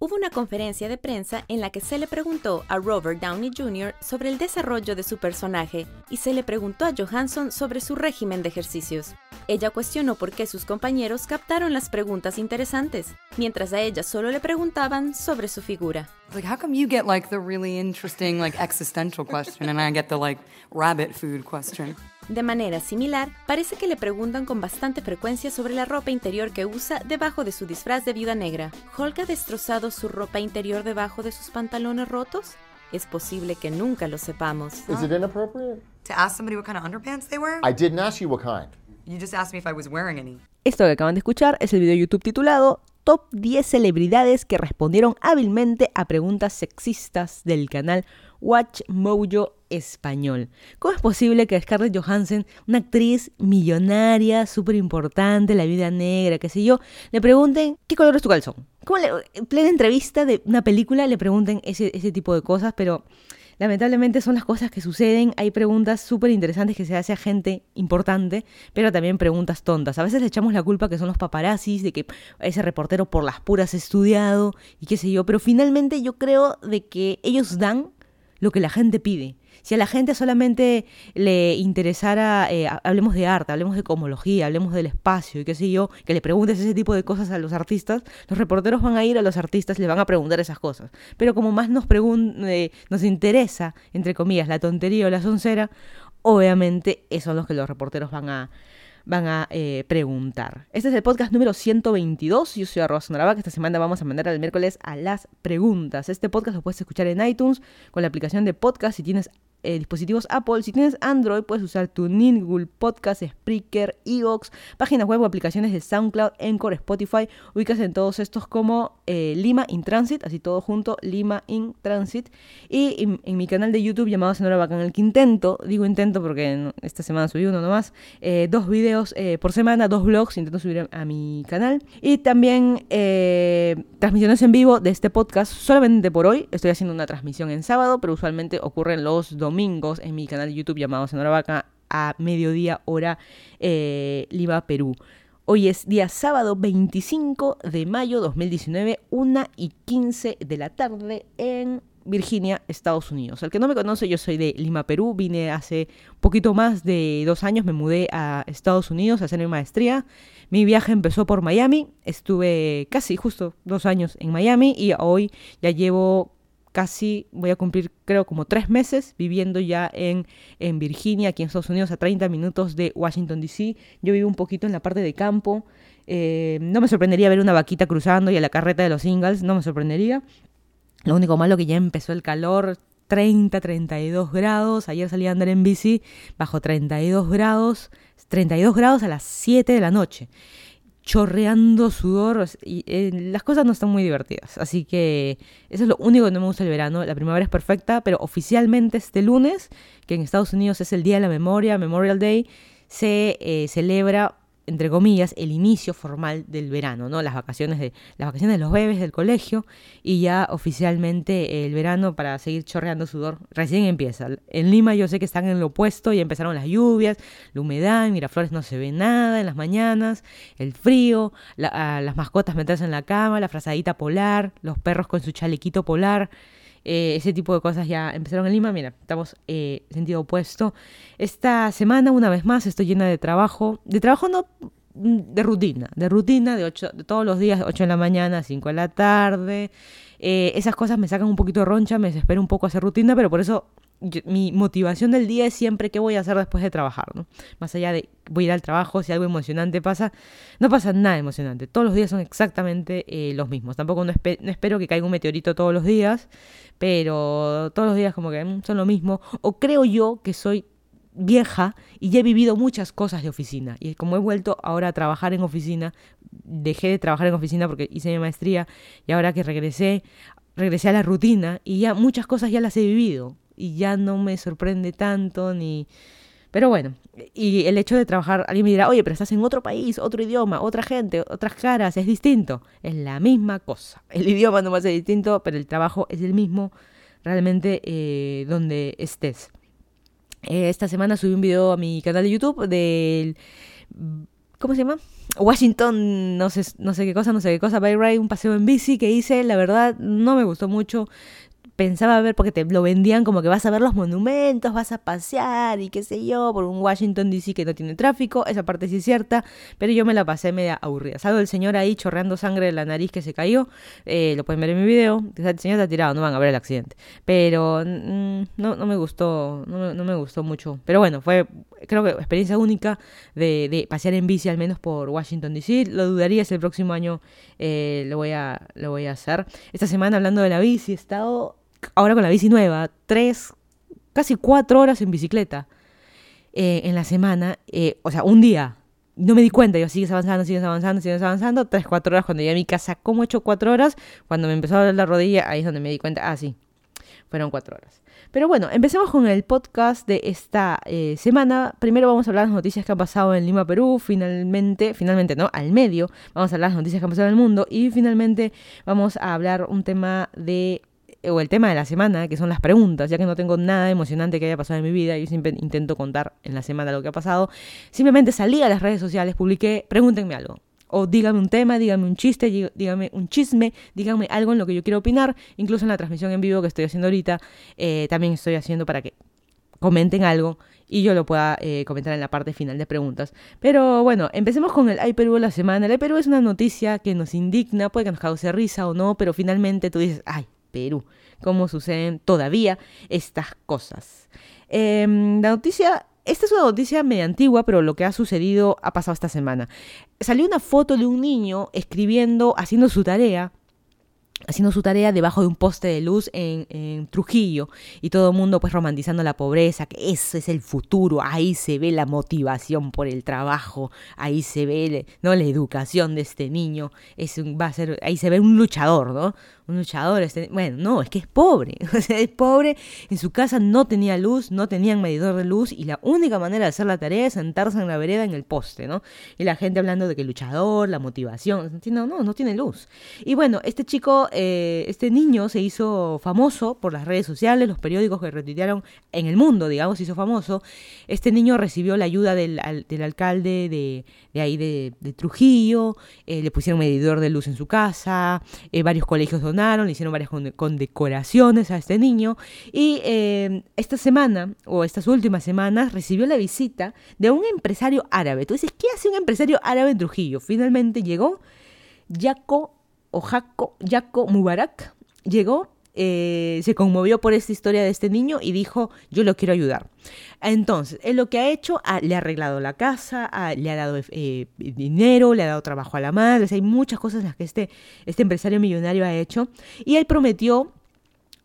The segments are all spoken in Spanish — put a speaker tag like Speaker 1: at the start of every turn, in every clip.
Speaker 1: Hubo una conferencia de prensa en la que se le preguntó a Robert Downey Jr. sobre el desarrollo de su personaje y se le preguntó a Johansson sobre su régimen de ejercicios. Ella cuestionó por qué sus compañeros captaron las preguntas interesantes, mientras a ella solo le preguntaban sobre su figura.
Speaker 2: Like, how come you get like the really interesting, like existential question, and I get the like rabbit food question?
Speaker 1: De manera similar, parece que le preguntan con bastante frecuencia sobre la ropa interior que usa debajo de su disfraz de viuda negra. ¿Hulk ha destrozado su ropa interior debajo de sus pantalones rotos? Es posible que nunca lo sepamos.
Speaker 3: Is it inappropriate?
Speaker 2: To ask somebody what kind of underpants they wear?
Speaker 3: I didn't ask you what kind.
Speaker 2: You just asked me if I was wearing any.
Speaker 4: Esto que acaban de escuchar es el video de YouTube titulado Top 10 celebridades que respondieron hábilmente a preguntas sexistas del canal Watch Mojo español. ¿Cómo es posible que Scarlett Johansson, una actriz millonaria, súper importante, la vida negra, qué sé yo, le pregunten qué color es tu calzón? ¿Cómo le, en plena entrevista de una película le pregunten ese, ese tipo de cosas? Pero lamentablemente son las cosas que suceden. Hay preguntas súper interesantes que se hace a gente importante, pero también preguntas tontas. A veces le echamos la culpa que son los paparazzis, de que ese reportero por las puras estudiado y qué sé yo, pero finalmente yo creo de que ellos dan lo que la gente pide. Si a la gente solamente le interesara, eh, hablemos de arte, hablemos de cosmología, hablemos del espacio y qué sé yo, que le preguntes ese tipo de cosas a los artistas, los reporteros van a ir a los artistas y le van a preguntar esas cosas. Pero como más nos, eh, nos interesa, entre comillas, la tontería o la soncera, obviamente esos son los que los reporteros van a, van a eh, preguntar. Este es el podcast número 122. Yo soy Arroba Sonaraba, que esta semana vamos a mandar al miércoles a las preguntas. Este podcast lo puedes escuchar en iTunes con la aplicación de podcast si tienes eh, dispositivos Apple. Si tienes Android, puedes usar tu Google Podcast, Spreaker, Evox, páginas web o aplicaciones de SoundCloud, Encore, Spotify. Ubicas en todos estos como eh, Lima in Transit, así todo junto, Lima in Transit. Y en, mi canal de YouTube llamado Sonora Bacán el que intento, digo intento porque esta semana subí uno nomás, eh, dos videos por semana, dos vlogs, intento subir a, mi canal. Y también transmisiones en vivo de este podcast, solamente por hoy. Estoy haciendo una transmisión en sábado, pero usualmente ocurren los dos domingos en mi canal de YouTube llamado Sonora Vaca a mediodía hora eh, Lima, Perú. Hoy es día sábado 25 de mayo 2019, 1 y 15 de la tarde en Virginia, Estados Unidos. Al que no me conoce, yo soy de Lima, Perú. Vine hace poquito más de dos años, me mudé a Estados Unidos a hacer mi maestría. Mi viaje empezó por Miami, estuve casi justo dos años en Miami y hoy ya llevo casi voy a cumplir creo como tres meses viviendo ya en, en Virginia, aquí en Estados Unidos, a 30 minutos de Washington, D.C. Yo vivo un poquito en la parte de campo. Eh, no me sorprendería ver una vaquita cruzando y a la carreta de los singles, no me sorprendería. Lo único malo que ya empezó el calor, 30, 32 grados. Ayer salí a andar en bici bajo 32 grados, 32 grados a las 7 de la noche chorreando sudor y eh, las cosas no están muy divertidas. Así que eso es lo único que no me gusta el verano. La primavera es perfecta, pero oficialmente este lunes, que en Estados Unidos es el Día de la Memoria, Memorial Day, se eh, celebra entre comillas, el inicio formal del verano, ¿no? Las vacaciones de, las vacaciones de los bebés del colegio y ya oficialmente el verano para seguir chorreando sudor recién empieza. En Lima yo sé que están en lo opuesto, y empezaron las lluvias, la humedad, en Miraflores no se ve nada en las mañanas, el frío, las mascotas meterse en la cama, la frazadita polar, los perros con su chalequito polar. Eh, ese tipo de cosas ya empezaron en Lima. Mira, estamos eh, sentido opuesto. Esta semana, una vez más, estoy llena de trabajo. De trabajo no mm, de rutina, de rutina, de, ocho, todos los días, 8 de la mañana, 5 de la tarde. Eh, esas cosas me sacan un poquito de roncha, me desespero un poco hacer rutina, pero por eso mi motivación del día es siempre qué voy a hacer después de trabajar, ¿no? Más allá de voy a ir al trabajo, si algo emocionante pasa, no pasa nada emocionante. Todos los días son exactamente eh, los mismos. Tampoco no, espero que caiga un meteorito todos los días, pero todos los días como que mm, son lo mismo. O creo yo que soy vieja y ya he vivido muchas cosas de oficina. Y como he vuelto ahora a trabajar en oficina, dejé de trabajar en oficina porque hice mi maestría y ahora que regresé, regresé a la rutina y ya muchas cosas ya las he vivido y ya no me sorprende tanto ni... Pero bueno, y el hecho de trabajar, alguien me dirá, oye, pero estás en otro país, otro idioma, otra gente, otras caras, es distinto. Es la misma cosa. El idioma no va a ser distinto, pero el trabajo es el mismo realmente eh, donde estés. Eh, esta semana subí un video a mi canal de YouTube del ¿cómo se llama? Washington, no sé, no sé qué cosa, no sé qué cosa, by Ride, un paseo en bici que hice, la verdad no me gustó mucho pensaba ver, porque te lo vendían como que vas a ver los monumentos, vas a pasear y qué sé yo, por un Washington DC que no tiene tráfico, esa parte sí es cierta, pero yo me la pasé media aburrida. Salvo el señor ahí chorreando sangre de la nariz que se cayó, eh, lo pueden ver en mi video, el señor está tirado, no van a ver el accidente, pero mm, no, no me gustó, no me, gustó mucho, pero bueno, fue creo que experiencia única de, de, pasear en bici al menos por Washington DC. Lo dudaría si el próximo año eh, lo, voy a, lo voy a hacer. Esta semana hablando de la bici, he estado ahora con la bici nueva, tres, casi cuatro horas en bicicleta eh, en la semana, eh, o sea, un día. No me di cuenta, yo sigues avanzando, sigues avanzando, sigues avanzando, tres, cuatro horas cuando llegué a mi casa, ¿cómo he hecho cuatro horas? Cuando me empezó a doler la rodilla, ahí es donde me di cuenta, ah, sí, fueron cuatro horas. Pero bueno, empecemos con el podcast de esta eh, semana. Primero vamos a hablar de las noticias que han pasado en Lima, Perú. Finalmente, finalmente no, al medio, vamos a hablar de las noticias que han pasado en el mundo. Y finalmente vamos a hablar un tema de o el tema de la semana, que son las preguntas, ya que no tengo nada emocionante que haya pasado en mi vida, yo siempre intento contar en la semana lo que ha pasado. Simplemente salí a las redes sociales, publiqué, pregúntenme algo. O díganme un tema, díganme un chiste, díganme un chisme, díganme algo en lo que yo quiero opinar. Incluso en la transmisión en vivo que estoy haciendo ahorita, eh, también estoy haciendo para que comenten algo y yo lo pueda eh, comentar en la parte final de preguntas. Pero bueno, empecemos con el Ay Perú de la semana. El Ay Perú es una noticia que nos indigna, puede que nos cause risa o no, pero finalmente tú dices, ay, Perú, cómo suceden todavía estas cosas. Em, la noticia, esta es una noticia medio antigua, pero lo que ha sucedido ha pasado esta semana. Salió una foto de un niño escribiendo, haciendo su tarea, haciendo su tarea debajo de un poste de luz en, Trujillo y todo el mundo pues romantizando la pobreza, que ese es el futuro, ahí se ve la motivación por el trabajo, ahí se ve no la educación de este niño, es va a ser ahí se ve un luchador, ¿no? Un luchador, este, bueno, no, es que es pobre, o sea, es pobre, en su casa no tenía luz, no tenían medidor de luz y la única manera de hacer la tarea es sentarse en la vereda en el poste, ¿no? Y la gente hablando de que el luchador, la motivación, no, no, no tiene luz. Y bueno, este chico, eh, este niño se hizo famoso por las redes sociales, los periódicos que retuitearon en el mundo, digamos, se hizo famoso. Este niño recibió la ayuda del, del alcalde de, de ahí de, Trujillo, eh, le pusieron medidor de luz en su casa, eh, varios colegios le hicieron varias condecoraciones a este niño y eh, esta semana o estas últimas semanas recibió la visita de un empresario árabe. Tú dices, ¿qué hace un empresario árabe en Trujillo? Finalmente llegó Jaco o Jaco, Jaco Mubarak, llegó eh, se conmovió por esta historia de este niño y dijo, yo lo quiero ayudar. Entonces, él lo que ha hecho, le ha arreglado la casa, le ha dado eh, dinero, le ha dado trabajo a la madre, hay muchas cosas las que este, este empresario millonario ha hecho. Y él prometió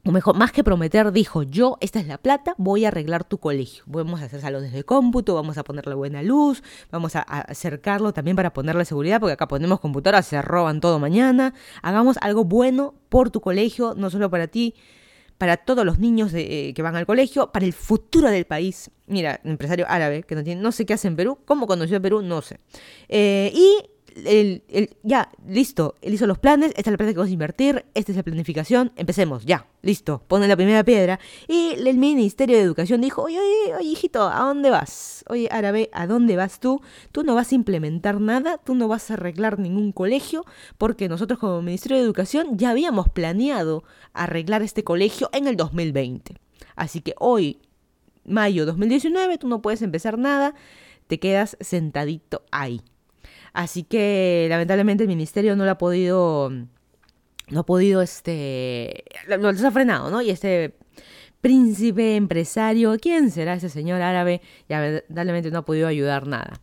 Speaker 4: o mejor, más que prometer, dijo, yo, esta es la plata, voy a arreglar tu colegio. Vamos a hacer salones de cómputo, vamos a ponerle buena luz, vamos a, acercarlo también para ponerle seguridad, porque acá ponemos computadoras, se roban todo mañana. Hagamos algo bueno por tu colegio, no solo para ti, para todos los niños eh, que van al colegio, para el futuro del país. Mira, empresario árabe, que no tiene, no sé qué hace en Perú, cómo conoció a Perú, no sé. Eh, y ya, listo, él hizo los planes, esta es la plata que vamos a invertir, esta es la planificación, empecemos, ya, listo, pone la primera piedra. Y el Ministerio de Educación dijo, oye, oye, oye, hijito, ¿a dónde vas? Oye, árabe, ¿a dónde vas tú? Tú no vas a implementar nada, tú no vas a arreglar ningún colegio, porque nosotros como Ministerio de Educación ya habíamos planeado arreglar este colegio en el 2020. Así que hoy, mayo 2019, tú no puedes empezar nada, te quedas sentadito ahí. Así que lamentablemente el ministerio no lo ha podido, no ha podido, este, lo, ha frenado, ¿no? Y este príncipe empresario, ¿quién será ese señor árabe? Lamentablemente no ha podido ayudar nada.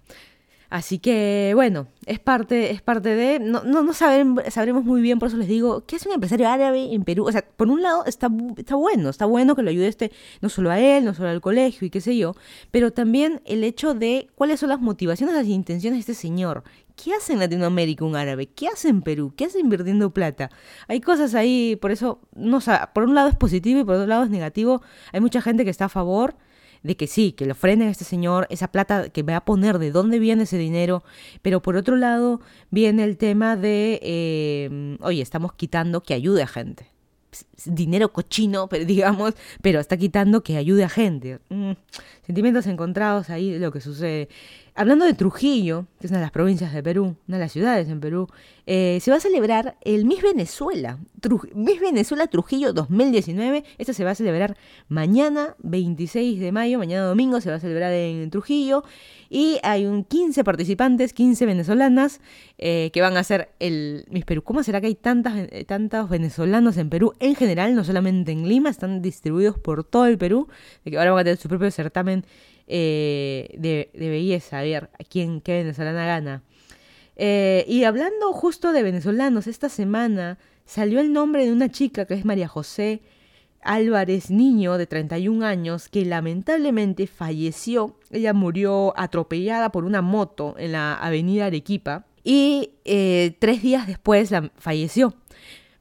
Speaker 4: Así que, bueno, es parte, es parte de. No, no, no sabremos muy bien, por eso les digo, ¿qué es un empresario árabe en Perú? O sea, por un lado está, está bueno, está bueno que lo ayude este, no solo a él, no solo al colegio y qué sé yo, pero también el hecho de cuáles son las motivaciones, las intenciones de este señor. ¿Qué hace en Latinoamérica un árabe? ¿Qué hace en Perú? ¿Qué hace invirtiendo plata? Hay cosas ahí, por eso, no, por un lado es positivo y por otro lado es negativo. Hay mucha gente que está a favor de que sí, que lo frenen a este señor, esa plata que va a poner, de dónde viene ese dinero, pero por otro lado viene el tema de, eh, oye, estamos quitando que ayude a gente. Dinero cochino, pero digamos, pero está quitando que ayude a gente. Mm, sentimientos encontrados ahí lo que sucede. Hablando de Trujillo, que es una de las provincias de Perú, una de las ciudades en Perú, eh, se va a celebrar el Miss Venezuela. Miss Venezuela Trujillo 2019. Esto se va a celebrar mañana, 26 de mayo, mañana domingo, se va a celebrar en Trujillo. Y hay un 15 participantes, 15 venezolanas, eh, que van a hacer el Miss Perú. ¿Cómo será que hay tantas, eh, tantos venezolanos en Perú en general, no solamente en Lima, están distribuidos por todo el Perú? De que ahora van a tener su propio certamen eh, de, belleza, a ver a quién, qué venezolana gana. Eh, y hablando justo de venezolanos, esta semana salió el nombre de una chica que es María José Álvarez Niño, de 31 años, que lamentablemente falleció. Ella murió atropellada por una moto en la avenida Arequipa y eh, tres días después falleció.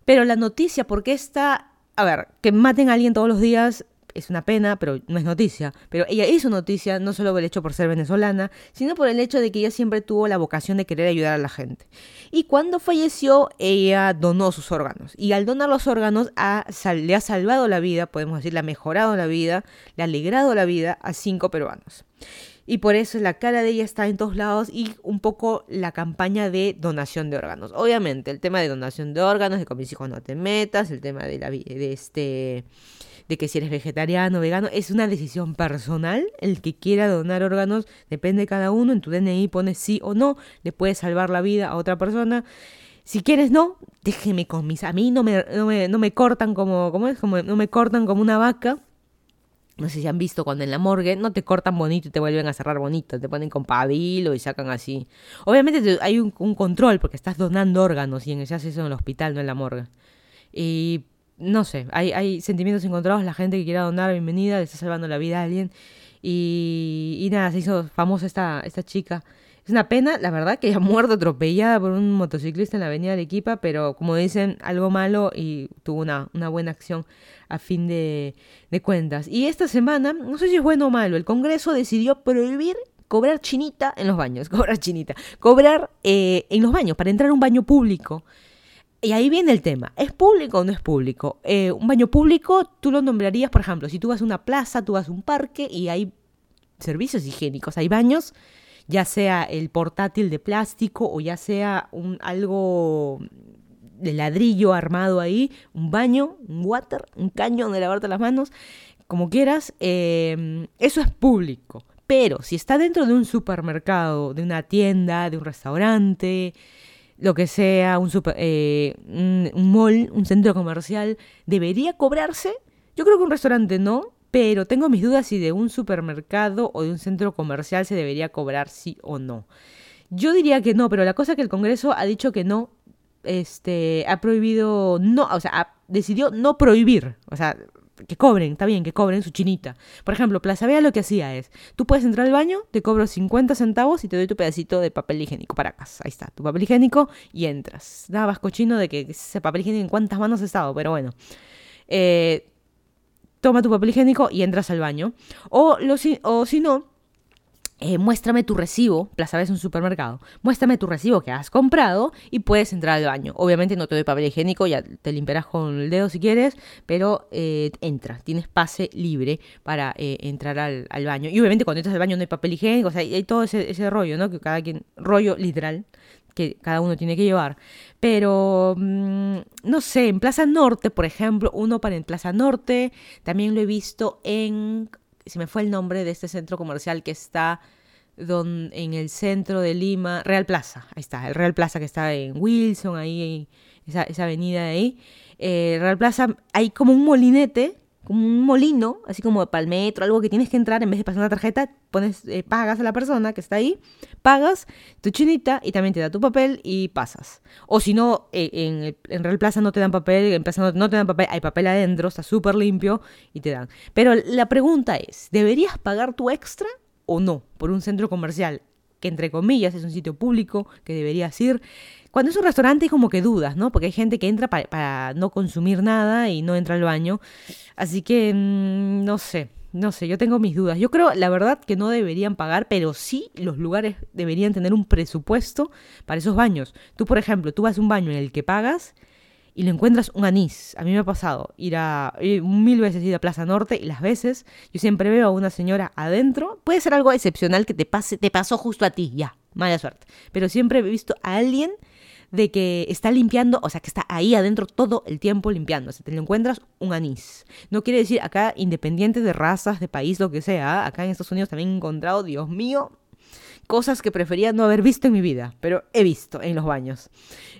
Speaker 4: Pero la noticia, porque está, a ver, que maten a alguien todos los días es una pena, pero no es noticia. Pero ella hizo noticia no solo por el hecho por ser venezolana, sino por el hecho de que ella siempre tuvo la vocación de querer ayudar a la gente. Y cuando falleció, ella donó sus órganos. Y al donar los órganos le ha salvado la vida, podemos decir, le ha mejorado la vida, le ha alegrado la vida a cinco peruanos. Y por eso la cara de ella está en todos lados y un poco la campaña de donación de órganos. Obviamente, el tema de donación de órganos, de con mis hijos no te metas, el tema de la de este de que si eres vegetariano vegano, es una decisión personal. El que quiera donar órganos depende de cada uno. En tu DNI pones sí o no, le puedes salvar la vida a otra persona. Si quieres no, déjeme con mis... A mí no me, no me, cortan como, ¿cómo es? Como, no me cortan como una vaca. No sé si han visto cuando en la morgue no te cortan bonito y te vuelven a cerrar bonito, te ponen con pabilo y sacan así. Obviamente hay un, un, control porque estás donando órganos y en, se hace eso en el hospital, no en la morgue. Y no sé, hay, hay sentimientos encontrados, la gente que quiera donar, bienvenida, le está salvando la vida a alguien. Y, y nada, se hizo famosa esta, esta chica. Es una pena, la verdad, que haya muerto atropellada por un motociclista en la avenida Arequipa, pero como dicen, algo malo y tuvo una, una buena acción a fin de, de cuentas. Y esta semana, no sé si es bueno o malo, el Congreso decidió prohibir cobrar chinita en los baños, cobrar chinita, cobrar eh, en los baños, para entrar a un baño público. Y ahí viene el tema, ¿es público o no es público? Eh, un baño público tú lo nombrarías, por ejemplo, si tú vas a una plaza, tú vas a un parque y hay servicios higiénicos, hay baños, ya sea el portátil de plástico o ya sea un, algo de ladrillo armado ahí, un baño, un water, un caño donde lavarte las manos, como quieras, em, eso es público. Pero si está dentro de un supermercado, de una tienda, de un restaurante, lo que sea, un, super, eh, un, mall, un centro comercial, ¿debería cobrarse? Yo creo que un restaurante no, pero tengo mis dudas si de un supermercado o de un centro comercial se debería cobrar sí o no. Yo diría que no, pero la cosa es que el Congreso ha dicho que no, este, ha prohibido, no, o sea, decidió no prohibir, o sea, que cobren, está bien, que cobren su chinita. Por ejemplo, Plaza Vea lo que hacía es, tú puedes entrar al baño, te cobro 50 centavos y te doy tu pedacito de papel higiénico para casa. Ahí está, tu papel higiénico y entras. Dabas cochino de que ese papel higiénico en cuántas manos ha estado, pero bueno. Eh, toma tu papel higiénico y entras al baño. O, lo, o si no, eh, muéstrame tu recibo, Plaza Vez es un supermercado, muéstrame tu recibo que has comprado y puedes entrar al baño. Obviamente no te doy papel higiénico, ya te limpiarás con el dedo si quieres, pero eh, entra, tienes pase libre para eh, entrar al, baño. Y obviamente cuando entras al baño no hay papel higiénico, o sea, hay todo ese, rollo, ¿no? Que cada quien, rollo literal, que cada uno tiene que llevar. Pero, mm, no sé, en Plaza Norte, por ejemplo, uno para en Plaza Norte, también lo he visto en se me fue el nombre de este centro comercial que está en el centro de Lima, Real Plaza, ahí está, el Real Plaza que está en Wilson, ahí, esa, esa avenida de ahí. Eh, Real Plaza, hay como un molinete un molino, así como para el metro, algo que tienes que entrar, en vez de pasar una tarjeta, pones, eh, pagas a la persona que está ahí, pagas tu chinita y también te da tu papel y pasas. O si no, eh, en, en, Real Plaza no te dan papel, en Plaza no, te dan papel, hay papel adentro, está súper limpio y te dan. Pero la pregunta es, ¿deberías pagar tu extra o no por un centro comercial? que entre comillas es un sitio público que deberías ir. Cuando es un restaurante hay como que dudas, ¿no? Porque hay gente que entra para, no consumir nada y no entra al baño. Así que mm, no sé, no sé, yo tengo mis dudas. Yo creo, la verdad, que no deberían pagar, pero sí los lugares deberían tener un presupuesto para esos baños. Tú, por ejemplo, tú vas a un baño en el que pagas y le encuentras un anís. A mí me ha pasado ir a ir mil veces ir a Plaza Norte y las veces yo siempre veo a una señora adentro. Puede ser algo excepcional que te pase, te pasó justo a ti, ya, mala suerte. Pero siempre he visto a alguien de que está limpiando, o sea, que está ahí adentro todo el tiempo limpiando. O sea, te lo encuentras un anís. No quiere decir acá, independiente de razas, de país, lo que sea, acá en Estados Unidos también he encontrado, Dios mío, cosas que prefería no haber visto en mi vida, pero he visto en los baños.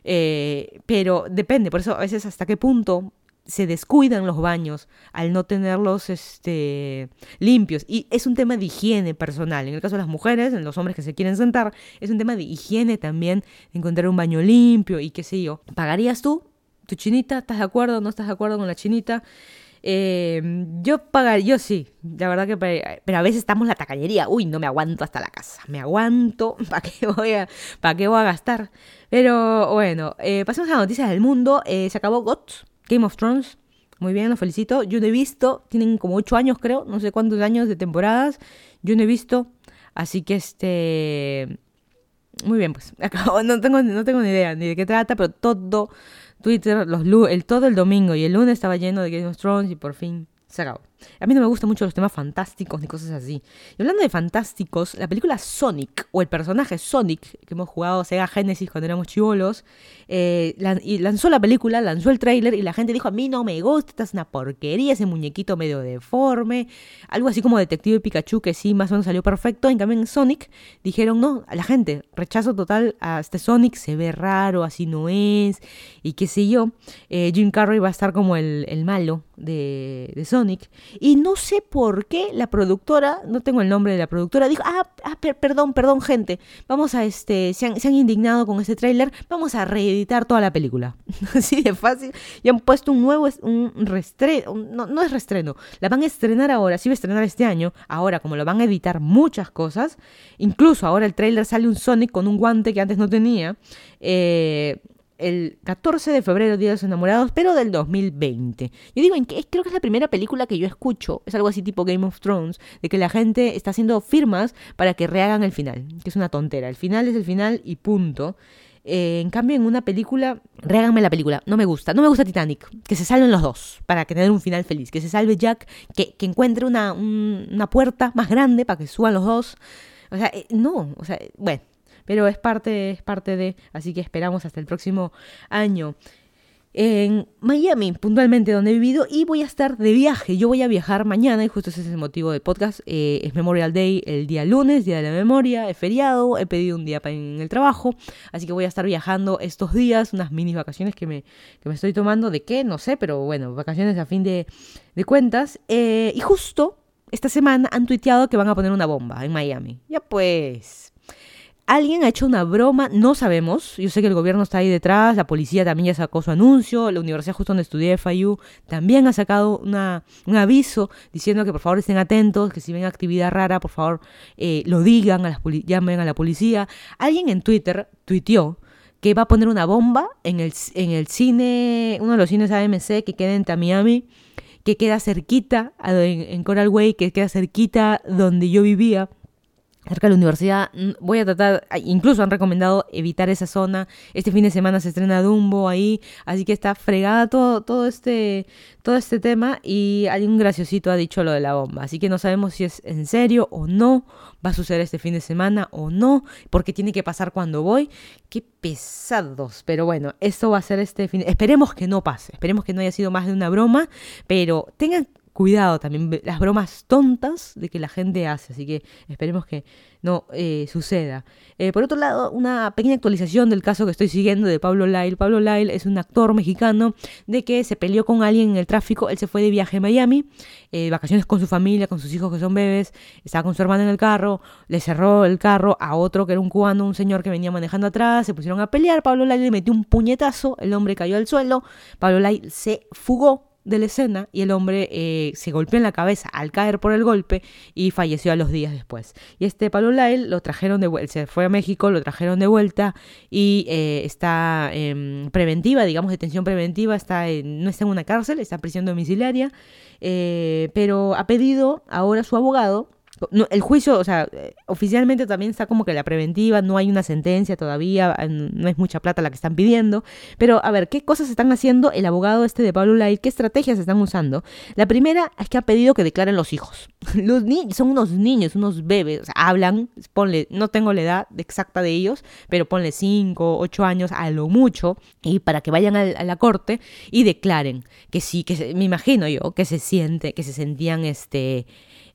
Speaker 4: Eh, pero depende, por eso a veces hasta qué punto se descuidan los baños al no tenerlos este, limpios. Y es un tema de higiene personal. En el caso de las mujeres, en los hombres que se quieren sentar, es un tema de higiene también, encontrar un baño limpio y qué sé yo. ¿Pagarías tú? ¿Tu chinita? ¿Estás de acuerdo? ¿No estás de acuerdo con la chinita? Eh, yo pagaría, yo sí, la verdad que, pero a veces estamos en la tacañería, uy, no me aguanto hasta la casa, me aguanto, ¿para qué voy a, para qué voy a gastar? Pero bueno, eh, pasemos a las noticias del mundo, eh, se acabó GOT, Game of Thrones. Muy bien, los felicito. Yo no he visto, tienen como ocho años creo, no sé cuántos años de temporadas. Yo no he visto, así que este... Muy bien, pues acabo, no tengo, no tengo ni idea ni de qué trata, pero todo Twitter, los, el, todo el domingo y el lunes estaba lleno de Game of Thrones y por fin se acabó. A mí no me gustan mucho los temas fantásticos ni cosas así. Y hablando de fantásticos, la película Sonic, o el personaje Sonic, que hemos jugado Sega Genesis cuando éramos chivolos, eh, y lanzó la película, lanzó el tráiler y la gente dijo, a mí no me gusta, es una porquería, ese muñequito medio deforme, algo así como Detective Pikachu, que sí, más o menos salió perfecto. En cambio en Sonic dijeron, no, a la gente, rechazo total a este Sonic, se ve raro, así no es, y qué sé yo. Eh, Jim Carrey va a estar como el, el malo de, de Sonic. Y no sé por qué la productora, no tengo el nombre de la productora, dijo, ah, ah perdón, perdón gente, vamos a este, se han, indignado con este tráiler, vamos a reeditar toda la película. Así de fácil. Y han puesto un nuevo, un restreno, no, no es restreno, la van a estrenar ahora, sí va a estrenar este año, ahora como lo van a editar muchas cosas, incluso ahora el tráiler sale un Sonic con un guante que antes no tenía, eh, el 14 de febrero, Día de los Enamorados, pero del 2020. Yo digo, creo que es la primera película que yo escucho, es algo así tipo Game of Thrones, de que la gente está haciendo firmas para que rehagan el final, que es una tontera. El final es el final y punto. Eh, en cambio, en una película, reháganme la película, no me gusta, no me gusta Titanic, que se salven los dos para tener un final feliz, que se salve Jack, que, encuentre una, una puerta más grande para que suban los dos. O sea, eh, no, o sea, bueno, pero es parte, es parte de, así que esperamos hasta el próximo año. En Miami, puntualmente donde he vivido, y voy a estar de viaje. Yo voy a viajar mañana, y justo ese es el motivo del podcast. Eh, es Memorial Day el día lunes, día de la memoria, he feriado, he pedido un día en el trabajo, así que voy a estar viajando estos días, unas mini vacaciones que me, que me estoy tomando. ¿De qué? No sé, pero bueno, vacaciones a fin de, de cuentas. Eh, y justo esta semana han tuiteado que van a poner una bomba en Miami. Ya pues, Alguien ha hecho una broma, no sabemos. Yo sé que el gobierno está ahí detrás, la policía también ya sacó su anuncio, la universidad justo donde estudié, FIU, también ha sacado una, un aviso diciendo que por favor estén atentos, que si ven actividad rara, por favor eh, lo digan, a las llamen a la policía. Alguien en Twitter tuiteó que va a poner una bomba en el, en el cine, uno de los cines AMC que queda en Miami, que queda cerquita, en, en Coral Way, que queda cerquita donde yo vivía cerca de la universidad. Voy a tratar, incluso han recomendado evitar esa zona. Este fin de semana se estrena Dumbo ahí, así que está fregada todo, todo, este, todo este tema y un graciosito ha dicho lo de la bomba. Así que no sabemos si es en serio o no, va a suceder este fin de semana o no, porque tiene que pasar cuando voy. Qué pesados, pero bueno, esto va a ser este fin. Esperemos que no pase, esperemos que no haya sido más de una broma, pero tengan cuidado también las bromas tontas de que la gente hace, así que esperemos que no eh, suceda. Eh, por otro lado, una pequeña actualización del caso que estoy siguiendo de Pablo Lyle. Pablo Lyle es un actor mexicano de que se peleó con alguien en el tráfico, él se fue de viaje a Miami, eh, vacaciones con su familia, con sus hijos que son bebés, estaba con su hermana en el carro, le cerró el carro a otro que era un cubano, un señor que venía manejando atrás, se pusieron a pelear, Pablo Lyle le metió un puñetazo, el hombre cayó al suelo, Pablo Lyle se fugó de la escena y el hombre eh, se golpeó en la cabeza al caer por el golpe y falleció a los días después. Y este Pablo Lyle lo trajeron de vuelta, se fue a México, lo trajeron de vuelta y eh, está en preventiva, digamos detención preventiva, está no está en una cárcel, está en prisión domiciliaria, eh, pero ha pedido ahora su abogado no, el juicio, o sea, oficialmente también está como que la preventiva, no hay una sentencia todavía, eh, no es mucha plata la que están pidiendo, pero a ver, ¿qué cosas están haciendo el abogado este de Pablo Lai? ¿Qué estrategias están usando? La primera es que ha pedido que declaren los hijos. Los niños son unos niños, unos bebés, o sea, hablan, ponle, no tengo la edad exacta de ellos, pero ponle 5, 8 años a lo mucho, y para que vayan a, a la corte y declaren que sí, que se- me imagino yo, que se siente, que se sentían este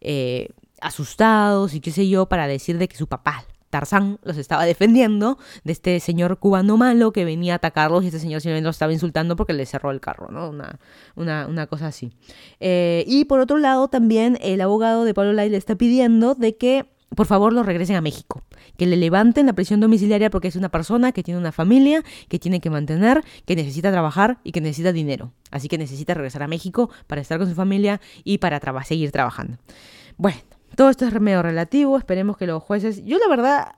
Speaker 4: eh, asustados y qué sé yo, para decir de que su papá, Tarzán, los estaba defendiendo de este señor cubano malo que venía a atacarlos y este señor simplemente los estaba insultando porque le cerró el carro, ¿no? Una, una, una cosa así. Eh, y por otro lado, también el abogado de Pablo Lai le está pidiendo de que por favor lo regresen a México, que le levanten la prisión domiciliaria porque es una persona que tiene una familia, que tiene que mantener, que necesita trabajar y que necesita dinero. Así que necesita regresar a México para estar con su familia y para seguir trabajando. Bueno, todo esto es medio relativo, esperemos que los jueces... Yo la verdad,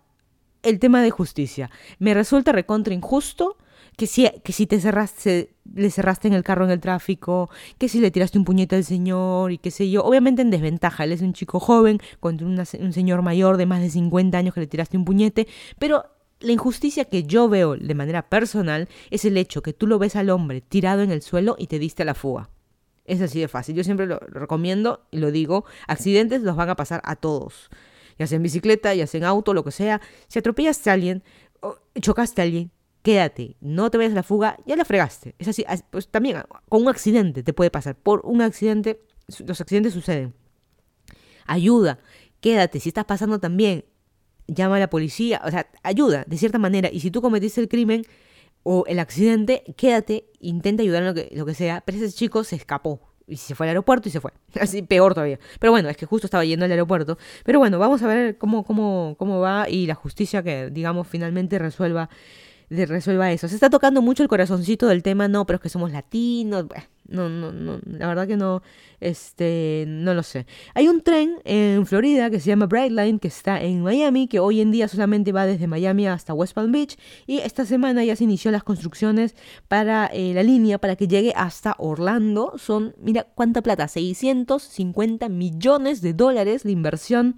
Speaker 4: el tema de justicia, me resulta recontra injusto que si, que si te cerraste, le cerraste en el carro en el tráfico, que si le tiraste un puñete al señor y qué sé yo, obviamente en desventaja, él es un chico joven contra un señor mayor de más de 50 años que le tiraste un puñete, pero la injusticia que yo veo de manera personal es el hecho que tú lo ves al hombre tirado en el suelo y te diste a la fuga. Es así de fácil. Yo siempre lo recomiendo y lo digo. Accidentes los van a pasar a todos. Ya sea en bicicleta, ya sea en auto, lo que sea. Si atropellaste a alguien o chocaste a alguien, quédate. No te vayas a la fuga, ya la fregaste. Es así. as- Pues también con un accidente te puede pasar. Por un accidente, los accidentes suceden. Ayuda, quédate. Si estás pasando también, llama a la policía. O sea, ayuda de cierta manera. Y si tú cometiste el crimen, o el accidente, quédate, intenta ayudar en lo que, lo que sea, pero ese chico se escapó. Y se fue al aeropuerto y se fue. Así, peor todavía. Pero bueno, es que justo estaba yendo al aeropuerto. Pero bueno, vamos a ver cómo, cómo, cómo va y la justicia que, digamos, finalmente resuelva, de- resuelva eso. Se está tocando mucho el corazoncito del tema, no, pero es que somos latinos. No, no, no, la verdad que no, este, no lo sé. Hay un tren en Florida que se llama Brightline, que está en Miami, que hoy en día solamente va desde Miami hasta West Palm Beach, y esta semana ya se inició las construcciones para eh, la línea para que llegue hasta Orlando. Son, mira cuánta plata, 650 millones de dólares de inversión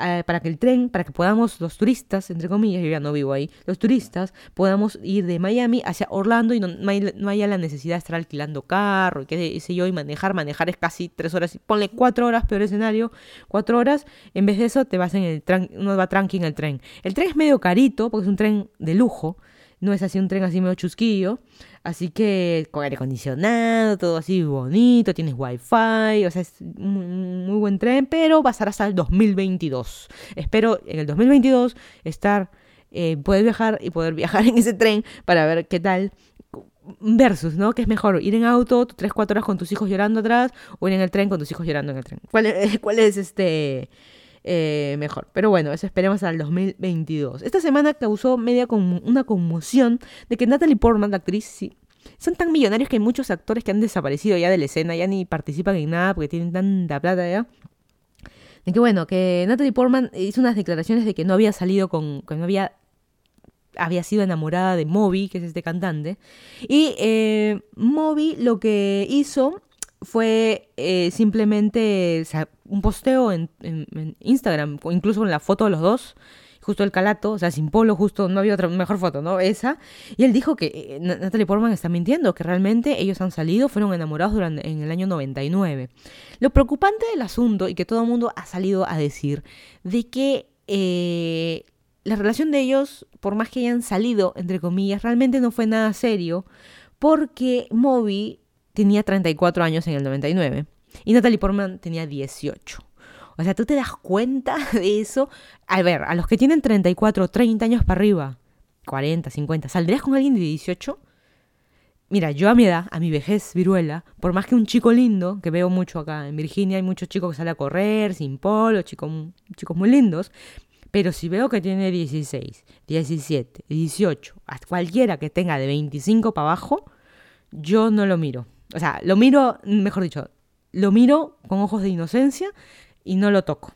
Speaker 4: eh, para que el tren, para que podamos los turistas, entre comillas, yo ya no vivo ahí, los turistas podamos ir de Miami hacia Orlando y no, no hay- no haya la necesidad de estar alquilando carro y qué sé yo, y manejar, manejar es casi tres horas, ponle cuatro horas, peor escenario, cuatro horas, en vez de eso te vas en el tren, uno va tranqui en el tren. El tren es medio carito porque es un tren de lujo, no es así un tren así medio chusquillo, así que con aire acondicionado, todo así bonito, tienes wifi, o sea, es un muy buen tren, pero va a estar hasta el 2022. Espero en el 2022 estar, eh, poder viajar y poder viajar en ese tren para ver qué tal. Versus, ¿no? ¿Qué es mejor? ¿Ir en auto, tres, cuatro horas con tus hijos llorando atrás o ir en el tren con tus hijos llorando en el tren? ¿Cuál es, cuál es este eh, mejor? Pero bueno, eso esperemos al 2022. Esta semana causó media como una conmoción de que Natalie Portman, la actriz, sí, son tan millonarios que hay muchos actores que han desaparecido ya de la escena, ya ni participan en nada porque tienen tanta plata ya. De que bueno, que Natalie Portman hizo unas declaraciones de que no había salido con, que no había había sido enamorada de Moby, que es este cantante. Y eh, Moby lo que hizo fue eh, simplemente un posteo en, Instagram, incluso con la foto de los dos, justo el calato, o sea, sin polo, justo no había otra mejor foto, ¿no? Esa. Y él dijo que eh, Na- Natalie Portman está mintiendo, que realmente ellos han salido, fueron enamorados durante, en el año 99. Lo preocupante del asunto, y que todo el mundo ha salido a decir, de que eh, la relación de ellos, por más que hayan salido, entre comillas, realmente no fue nada serio, porque Moby tenía 34 años en el 99 y Natalie Portman tenía 18. O sea, tú te das cuenta de eso. A ver, a los que tienen 34, 30 años para arriba, 40, 50, ¿saldrías con alguien de 18? Mira, yo a mi edad, a mi vejez viruela, por más que un chico lindo, que veo mucho acá en Virginia, hay muchos chicos que salen a correr, sin polo, chicos, chicos muy lindos, pero si veo que tiene 16, 17, 18, a cualquiera que tenga de 25 para abajo, yo no lo miro. O sea, lo miro, mejor dicho, lo miro con ojos de inocencia y no lo toco.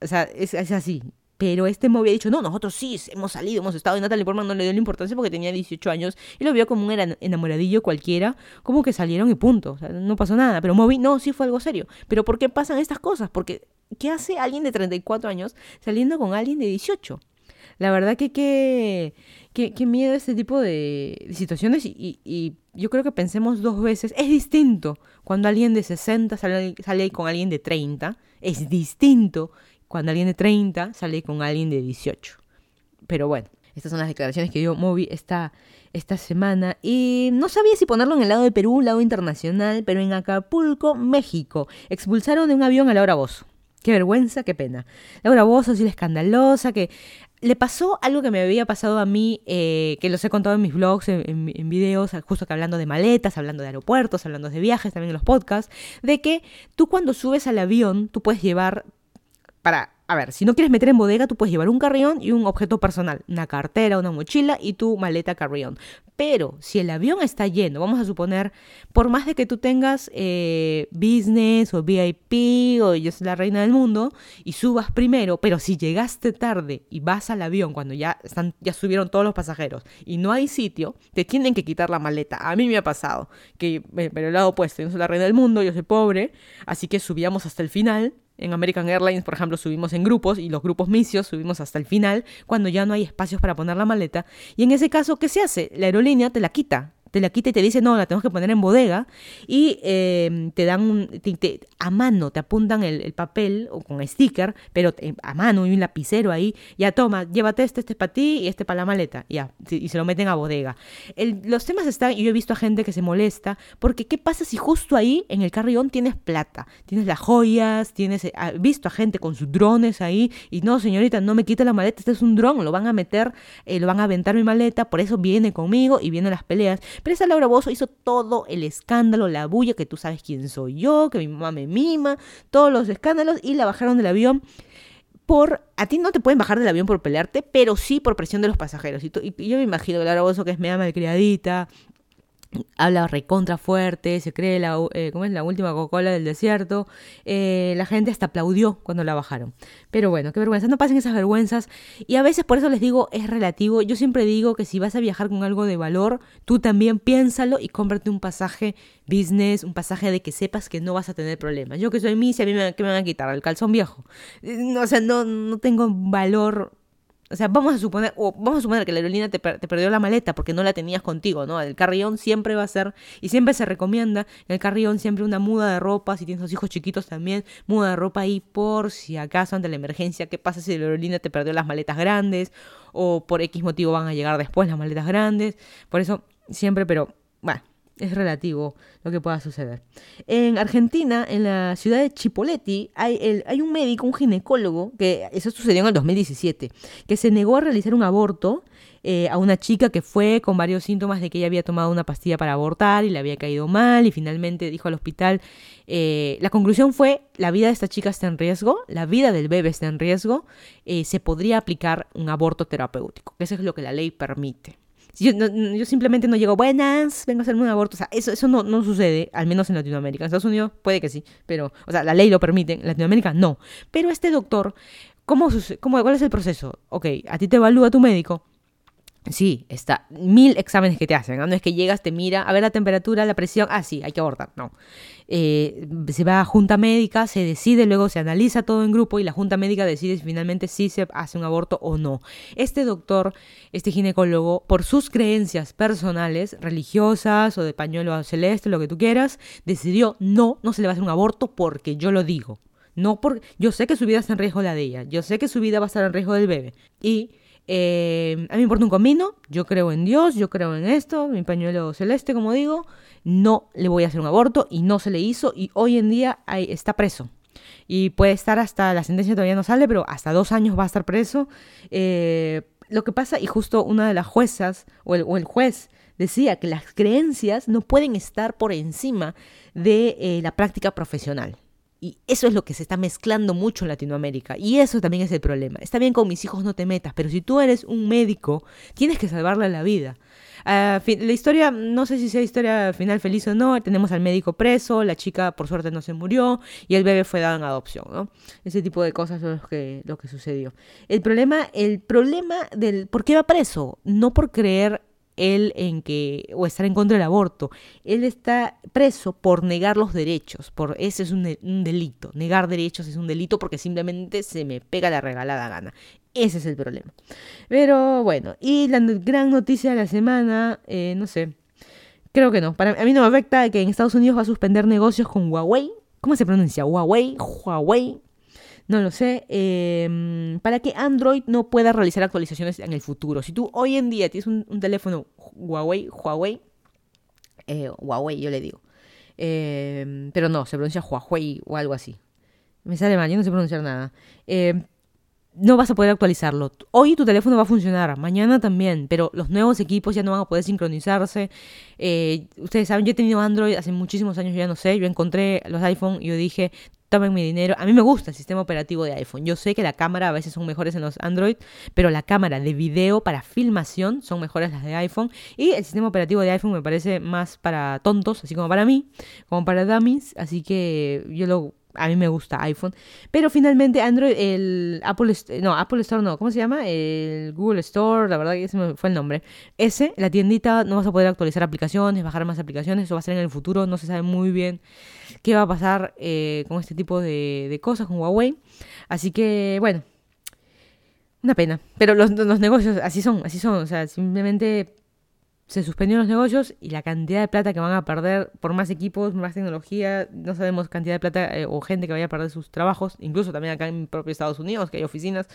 Speaker 4: O sea, es, es así. Pero este me había dicho, no, nosotros sí hemos salido, hemos estado. Y Natalie Portman no le dio la importancia porque tenía 18 años y lo vio como un ena- enamoradillo cualquiera, como que salieron y punto. O sea, no pasó nada. Pero Moby, no, sí fue algo serio. Pero ¿por qué pasan estas cosas? Porque ¿qué hace alguien de 34 años saliendo con alguien de 18? La verdad que qué, qué, qué miedo este tipo de, situaciones y, yo creo que pensemos dos veces. Es distinto cuando alguien de 60 sale, sale con alguien de 30. Es distinto cuando alguien de 30 sale con alguien de 18. Pero bueno, estas son las declaraciones que dio Moby esta, esta semana. Y no sabía si ponerlo en el lado de Perú, lado internacional, pero en Acapulco, México, expulsaron de un avión a Laura Bozo. Qué vergüenza, qué pena. Laura Bozo, así la escandalosa, que le pasó algo que me había pasado a mí, eh, que los he contado en mis blogs, en, en, en, videos, justo que hablando de maletas, hablando de aeropuertos, hablando de viajes, también en los podcasts, de que tú cuando subes al avión, tú puedes llevar para a ver, si no quieres meter en bodega, tú puedes llevar un carrión y un objeto personal, una cartera, una mochila y tu maleta carrión. Pero si el avión está lleno, vamos a suponer, por más de que tú tengas eh, business o VIP o yo soy la reina del mundo y subas primero, pero si llegaste tarde y vas al avión cuando ya ya subieron todos los pasajeros y no hay sitio, te tienen que quitar la maleta. A mí me ha pasado que, pero el lado opuesto, yo soy la reina del mundo, yo soy pobre, así que subíamos hasta el final en American Airlines, por ejemplo, subimos en grupos y los grupos misios subimos hasta el final cuando ya no hay espacios para poner la maleta. Y en ese caso, ¿qué se hace? La aerolínea te la quita te la quita y te dice, no, la tenemos que poner en bodega, y eh, te dan un, a mano, te apuntan el, el, papel o con sticker, pero a mano y un lapicero ahí, ya toma, llévate este, este es para ti y este para la maleta, ya, y se lo meten a bodega. Los temas están, y yo he visto a gente que se molesta, porque ¿qué pasa si justo ahí en el carrión tienes plata? Tienes las joyas, tienes, he visto a gente con sus drones ahí, y no, señorita, no me quite la maleta, este es un dron, lo van a meter, eh, lo van a aventar mi maleta, por eso viene conmigo y vienen las peleas. Pero esa Laura Bozo hizo todo el escándalo, la bulla, que tú sabes quién soy yo, que mi mamá me mima, todos los escándalos, y la bajaron del avión por... A ti no te pueden bajar del avión por pelearte, pero sí por presión de los pasajeros. Y yo me imagino que Laura Bozo, que es media malcriadita, habla recontra fuerte, se cree la, eh, ¿cómo es? la última Coca-Cola del desierto. Eh, la gente hasta aplaudió cuando la bajaron. Pero bueno, qué vergüenza, no pasen esas vergüenzas. Y a veces por eso les digo, es relativo. Yo siempre digo que si vas a viajar con algo de valor, tú también piénsalo y cómprate un pasaje business, un pasaje de que sepas que no vas a tener problemas. Yo que soy mí, si a mí me, ¿qué me van a quitar? El calzón viejo. No, o sea, no, no tengo valor o sea, vamos a suponer, o vamos a suponer que la aerolínea te, per te, perdió la maleta porque no la tenías contigo, ¿no? El carrión siempre va a ser, y siempre se recomienda, el carrión siempre una muda de ropa, si tienes los hijos chiquitos también, muda de ropa ahí por si acaso ante la emergencia, ¿qué pasa si la aerolínea te perdió las maletas grandes? O por X motivo van a llegar después las maletas grandes. Por eso, siempre, pero, bueno, es relativo lo que pueda suceder. En Argentina, en la ciudad de Chipoleti, hay, un médico, un ginecólogo, que eso sucedió en el 2017, que se negó a realizar un aborto eh, a una chica que fue con varios síntomas de que ella había tomado una pastilla para abortar y le había caído mal y finalmente dijo al hospital, eh, la conclusión fue, la vida de esta chica está en riesgo, la vida del bebé está en riesgo, eh, se podría aplicar un aborto terapéutico, eso es lo que la ley permite. Yo, no, yo, simplemente no llego, buenas, vengo a hacerme un aborto. O sea, eso, eso no, no, sucede, al menos en Latinoamérica. En Estados Unidos puede que sí, pero, o sea, la ley lo permite, en Latinoamérica no. Pero este doctor, ¿cómo, cómo, ¿cuál es el proceso? Ok, a ti te evalúa tu médico. Sí, está. Mil exámenes que te hacen. ¿no? no es que llegas, te mira, a ver la temperatura, la presión. Ah, sí, hay que abortar. No. Eh, se va a junta médica, se decide, luego se analiza todo en grupo y la junta médica decide finalmente si se hace un aborto o no. Este doctor, este ginecólogo, por sus creencias personales, religiosas o de pañuelo celeste, lo que tú quieras, decidió no, no se le va a hacer un aborto porque yo lo digo. No por, yo sé que su vida está en riesgo la de ella, yo sé que su vida va a estar en riesgo del bebé. Y eh, a mí me importa un comino, yo creo en Dios, yo creo en esto, mi pañuelo celeste, como digo, no le voy a hacer un aborto y no se le hizo y hoy en día está preso. Y puede estar hasta, la sentencia todavía no sale, pero hasta dos años va a estar preso. Eh, lo que pasa, y justo una de las juezas o el, o el juez decía que las creencias no pueden estar por encima de eh, la práctica profesional. Y eso es lo que se está mezclando mucho en Latinoamérica. Y eso también es el problema. Está bien con mis hijos no te metas, pero si tú eres un médico, tienes que salvarle la vida. Uh, la historia, no sé si sea historia final feliz o no, tenemos al médico preso, la chica por suerte no se murió y el bebé fue dado en adopción, ¿no? Ese tipo de cosas son lo que, lo que sucedió. El problema, el problema del... ¿Por qué va preso? No por creer él en que o estar en contra del aborto. Él está preso por negar los derechos, por ese es un, de- un delito. Negar derechos es un delito porque simplemente se me pega la regalada gana. Ese es el problema. Pero bueno, y la gran noticia de la semana, eh, no sé, creo que no. Para, a mí no me afecta que en Estados Unidos va a suspender negocios con Huawei. ¿Cómo se pronuncia? Huawei, Huawei. No lo sé. eh, para que Android no pueda realizar actualizaciones en el futuro. Si tú hoy en día tienes un, teléfono Huawei, Huawei, eh, Huawei yo le digo. Eh, pero no, se pronuncia Huawei o algo así. Me sale mal, yo no sé pronunciar nada. No vas a poder actualizarlo. Hoy tu teléfono va a funcionar, mañana también, pero los nuevos equipos ya no van a poder sincronizarse. Eh, ustedes saben, yo he tenido Android hace muchísimos años, ya no sé, yo encontré los iPhone y yo dije, tomen mi dinero. A mí me gusta el sistema operativo de iPhone. Yo sé que la cámara a veces son mejores en los Android, pero la cámara de video para filmación son mejores las de iPhone. Y el sistema operativo de iPhone me parece más para tontos, así como para mí, como para dummies. Así que yo lo a mí me gusta iPhone. Pero finalmente Android, el Apple, no, Apple Store no, ¿cómo se llama? El Google Store, la verdad que ese fue el nombre. Ese, la tiendita, no vas a poder actualizar aplicaciones, bajar más aplicaciones, eso va a ser en el futuro, no se sabe muy bien qué va a pasar eh, con este tipo de, de cosas con Huawei. Así que, bueno, una pena. Pero los, los negocios así son, así son. O sea, simplemente se suspendieron los negocios y la cantidad de plata que van a perder por más equipos, más tecnología, no sabemos cantidad de plata eh, o gente que vaya a perder sus trabajos, incluso también acá en propio Estados Unidos, que hay oficinas,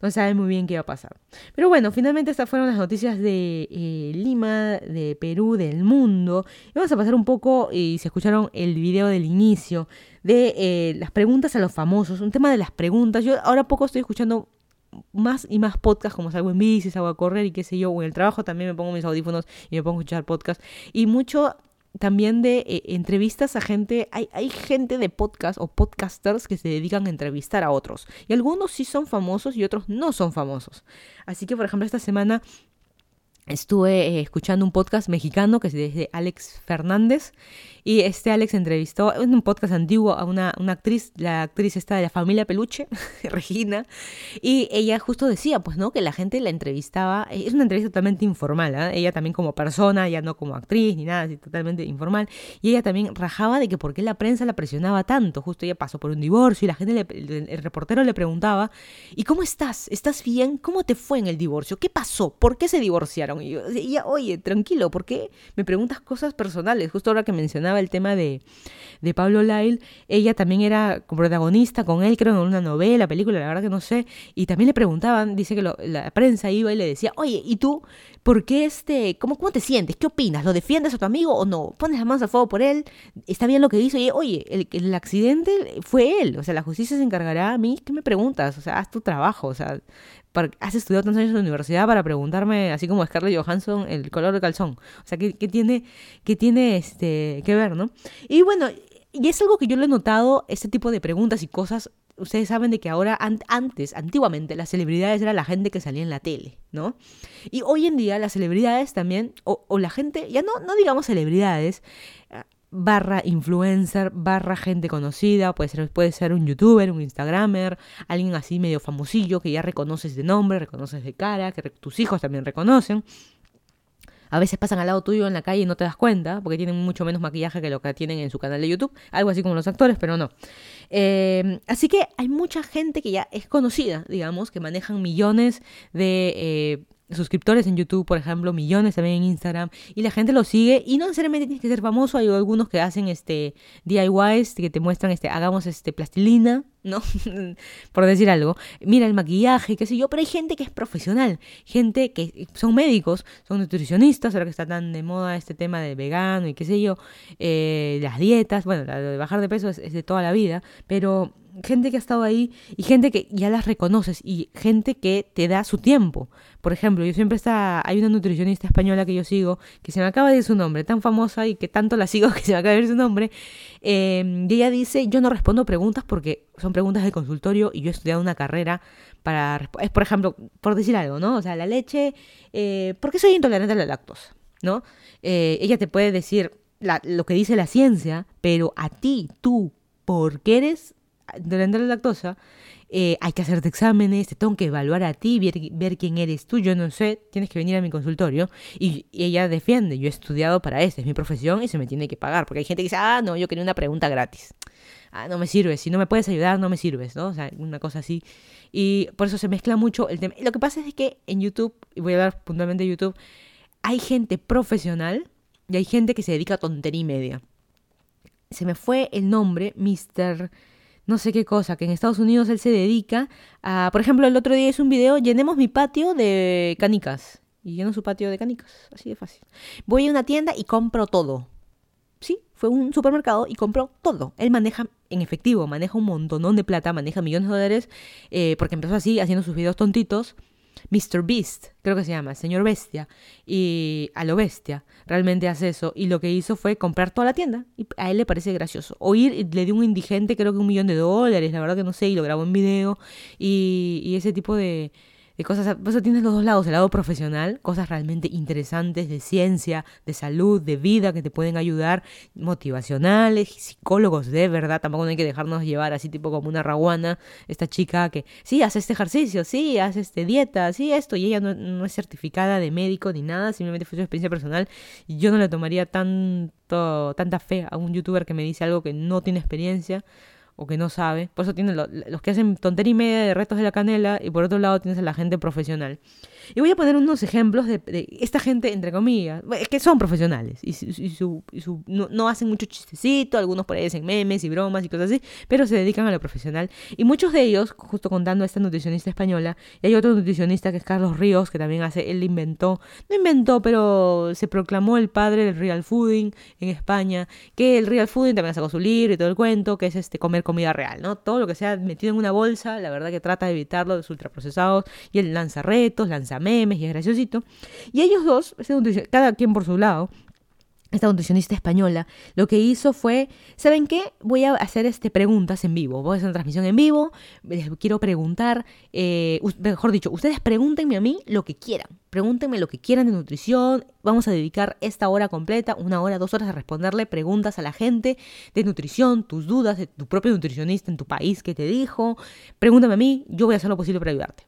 Speaker 4: no se sabe muy bien qué va a pasar. Pero bueno, finalmente estas fueron las noticias de eh, Lima, de Perú, del mundo. Y vamos a pasar un poco, y si escucharon el video del inicio, de eh, las preguntas a los famosos, un tema de las preguntas. Yo ahora poco estoy escuchando más y más podcasts, como salgo en bici, salgo a correr y qué sé yo, o en el trabajo también me pongo mis audífonos y me pongo a escuchar podcasts. Y mucho también de eh, entrevistas a gente, hay, hay gente de podcast o podcasters que se dedican a entrevistar a otros. Y algunos sí son famosos y otros no son famosos. Así que, por ejemplo, esta semana estuve eh, escuchando un podcast mexicano que es de Alex Fernández y este Alex entrevistó en un podcast antiguo a una, una actriz, la actriz esta de la familia Peluche, Regina, y ella justo decía, pues, ¿no? Que la gente la entrevistaba, eh, es una entrevista totalmente informal, ¿ah? ella también como persona, ya no como actriz ni nada, así totalmente informal, y ella también rajaba de que por qué la prensa la presionaba tanto, justo ella pasó por un divorcio y la gente, le- el, el reportero le preguntaba, ¿y cómo estás? ¿Estás bien? ¿Cómo te fue en el divorcio? ¿Qué pasó? ¿Por qué se divorciaron? Y yo, ella, oye, tranquilo, ¿por qué me preguntas cosas personales? Justo ahora que mencionaba el tema de, de Pablo Lyle, ella también era protagonista con él, creo, en una novela, película, la verdad que no sé, y también le preguntaban, dice que la prensa iba y le decía, oye, ¿y tú por qué este, cómo, cómo te sientes? ¿Qué opinas? ¿Lo defiendes a tu amigo o no? ¿Pones las manos al fuego por él? ¿Está bien lo que hizo? Y oye, el, el accidente fue él, o sea, la justicia se encargará a mí, ¿qué me preguntas? O sea, haz tu trabajo, o sea, has estudiado tantos años en la universidad para preguntarme, así como Scarlett Johansson, el color de calzón. O sea, ¿qué, qué tiene, qué tiene este, que ver, no? Y bueno, y es algo que yo lo he notado, este tipo de preguntas y cosas. Ustedes saben de que ahora, an- antes, antiguamente, las celebridades era la gente que salía en la tele, ¿no? Y hoy en día las celebridades también, o, o la gente, ya no, no digamos celebridades, barra influencer, barra gente conocida, puede ser, ser un youtuber, un instagramer, alguien así medio famosillo que ya reconoces de nombre, reconoces de cara, que tus hijos también reconocen. A veces pasan al lado tuyo en la calle y no te das cuenta, porque tienen mucho menos maquillaje que lo que tienen en su canal de YouTube. Algo así como los actores, pero no. Eh, así que hay mucha gente que ya es conocida, digamos, que manejan millones de eh, suscriptores en YouTube, por ejemplo, millones también en Instagram, y la gente lo sigue, y no necesariamente tienes que ser famoso, hay algunos que hacen este DIYs, que te muestran, este, hagamos este plastilina, ¿no? por decir algo. Mira el maquillaje, qué sé yo, pero hay gente que es profesional, gente que son médicos, son nutricionistas, ahora que está tan de moda este tema de vegano y qué sé yo, eh, las dietas, bueno, la de bajar de peso es, es de toda la vida, pero gente que ha estado ahí y gente que ya las reconoces y gente que te da su tiempo. Por ejemplo, yo siempre está, hay una nutricionista española que yo sigo, que se me acaba de ir su nombre, tan famosa y que tanto la sigo que se me acaba de ir su nombre, eh, y ella dice, yo no respondo preguntas porque son preguntas de consultorio y yo he estudiado una carrera para, es por ejemplo, por decir algo, ¿no? O sea, la leche, eh, ¿por qué soy intolerante a la lactosa? ¿No? Eh, ella te puede decir la- lo que dice la ciencia, pero a ti, tú, ¿por qué eres a la lactosa, eh, hay que hacerte exámenes, te tengo que evaluar a ti, ver, quién eres tú, yo no sé, tienes que venir a mi consultorio. Y, y, ella defiende, yo he estudiado para esto, es mi profesión y se me tiene que pagar. Porque hay gente que dice, ah, no, yo quería una pregunta gratis. Ah, no me sirves, si no me puedes ayudar, no me sirves, ¿no? O sea, una cosa así. Y por eso se mezcla mucho el tema. Lo que pasa es que en YouTube, y voy a hablar puntualmente de YouTube, hay gente profesional y hay gente que se dedica a tontería y media. Se me fue el nombre, Mr no sé qué cosa, que en Estados Unidos él se dedica a, por ejemplo, el otro día hizo un video, llenemos mi patio de canicas. Y lleno su patio de canicas, así de fácil. Voy a una tienda y compro todo. Sí, fue un supermercado y compró todo. Él maneja en efectivo, maneja un montón de plata, maneja millones de dólares, eh, porque empezó así, haciendo sus videos tontitos. Mr. Beast, creo que se llama, señor bestia, y a lo bestia, realmente hace eso, y lo que hizo fue comprar toda la tienda, y a él le parece gracioso. Oír, le dio un indigente, creo que un millón de dólares, la verdad que no sé, y lo grabó en video, y, y ese tipo de, de cosas. Por tienes los dos lados, el lado profesional, cosas realmente interesantes de ciencia, de salud, de vida que te pueden ayudar, motivacionales, psicólogos de verdad. Tampoco no hay que dejarnos llevar así, tipo como una raguana, esta chica que sí, hace este ejercicio, sí, hace este dieta, sí, esto, y ella no, no es certificada de médico ni nada, simplemente fue su experiencia personal. Y yo no le tomaría tanto, tanta fe a un youtuber que me dice algo que no tiene experiencia o que no sabe. Por eso tienen los que hacen tontería y media de retos de la canela y por otro lado tienes a la gente profesional. Y voy a poner unos ejemplos de, esta gente, entre comillas, que son profesionales y, su, no, hacen mucho chistecito, algunos por ahí hacen memes y bromas y cosas así, pero se dedican a lo profesional. Y muchos de ellos, justo contando a esta nutricionista española, y hay otro nutricionista que es Carlos Ríos, que también hace, él inventó, no inventó, pero se proclamó el padre del real fooding en España, que el real fooding también sacó su libro y todo el cuento, que es este comer comida real, ¿no? Todo lo que sea metido en una bolsa, la verdad que trata de evitarlo, los ultraprocesados, y él lanza retos, lanza memes y es graciosito. Y ellos dos, cada quien por su lado, esta nutricionista española, lo que hizo fue, ¿saben qué? Voy a hacer este preguntas en vivo. Voy a hacer una transmisión en vivo. Les quiero preguntar, eh, mejor dicho, ustedes pregúntenme a mí lo que quieran. Pregúntenme lo que quieran de nutrición. Vamos a dedicar esta hora completa, una hora, dos horas a responderle preguntas a la gente de nutrición, tus dudas, de tu propio nutricionista en tu país que te dijo. Pregúntame a mí, yo voy a hacer lo posible para ayudarte.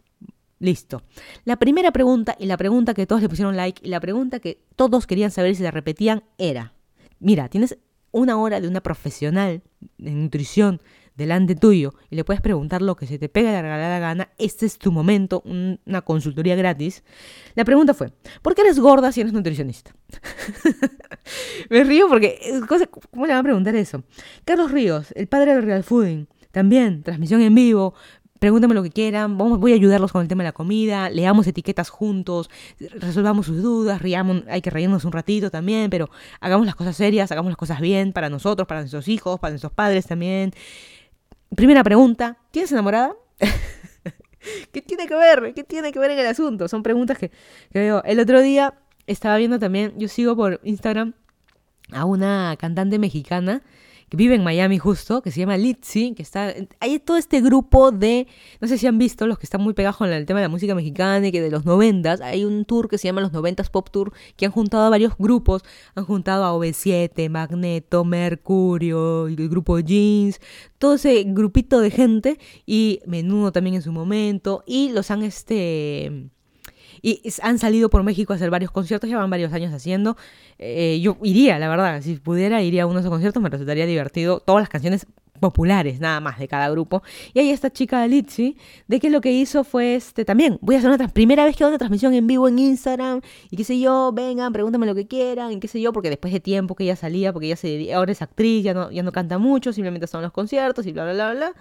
Speaker 4: Listo. La primera pregunta y la pregunta que todos le pusieron like y la pregunta que todos querían saber si la repetían era, mira, tienes una hora de una profesional de nutrición delante tuyo y le puedes preguntar lo que se te pega de la gana, este es tu momento, una consultoría gratis. La pregunta fue, ¿por qué eres gorda si eres nutricionista? Me río porque, ¿cómo le van a preguntar eso? Carlos Ríos, el padre del real fooding, también, transmisión en vivo, Pregúntame lo que quieran, vamos, voy a ayudarlos con el tema de la comida, leamos etiquetas juntos, resolvamos sus dudas, riamos, hay que reírnos un ratito también, pero hagamos las cosas serias, hagamos las cosas bien para nosotros, para nuestros hijos, para nuestros padres también. Primera pregunta, ¿tienes enamorada? ¿Qué tiene que ver? ¿Qué tiene que ver en el asunto? Son preguntas que, que veo. El otro día estaba viendo también, yo sigo por Instagram a una cantante mexicana que vive en Miami justo, que se llama Litzy, que está... Hay todo este grupo de... No sé si han visto, los que están muy pegados con el tema de la música mexicana y que de los noventas, hay un tour que se llama Los Noventas Pop Tour, que han juntado a varios grupos, han juntado a OV7, Magneto, Mercurio, el grupo Jeans, todo ese grupito de gente, y Menudo también en su momento, y los han este y han salido por México a hacer varios conciertos, llevan varios años haciendo. Eh, yo iría, la verdad, si pudiera, iría a uno de esos conciertos, me resultaría divertido. Todas las canciones populares nada más de cada grupo. Y ahí esta chica Litzy, de que lo que hizo fue este también, voy a hacer una primera vez que hago una transmisión en vivo en Instagram y qué sé yo, vengan, pregúntame lo que quieran, y qué sé yo, porque después de tiempo que ella salía, porque ella se ahora es actriz, ya no, ya no canta mucho, simplemente son los conciertos y bla bla bla bla.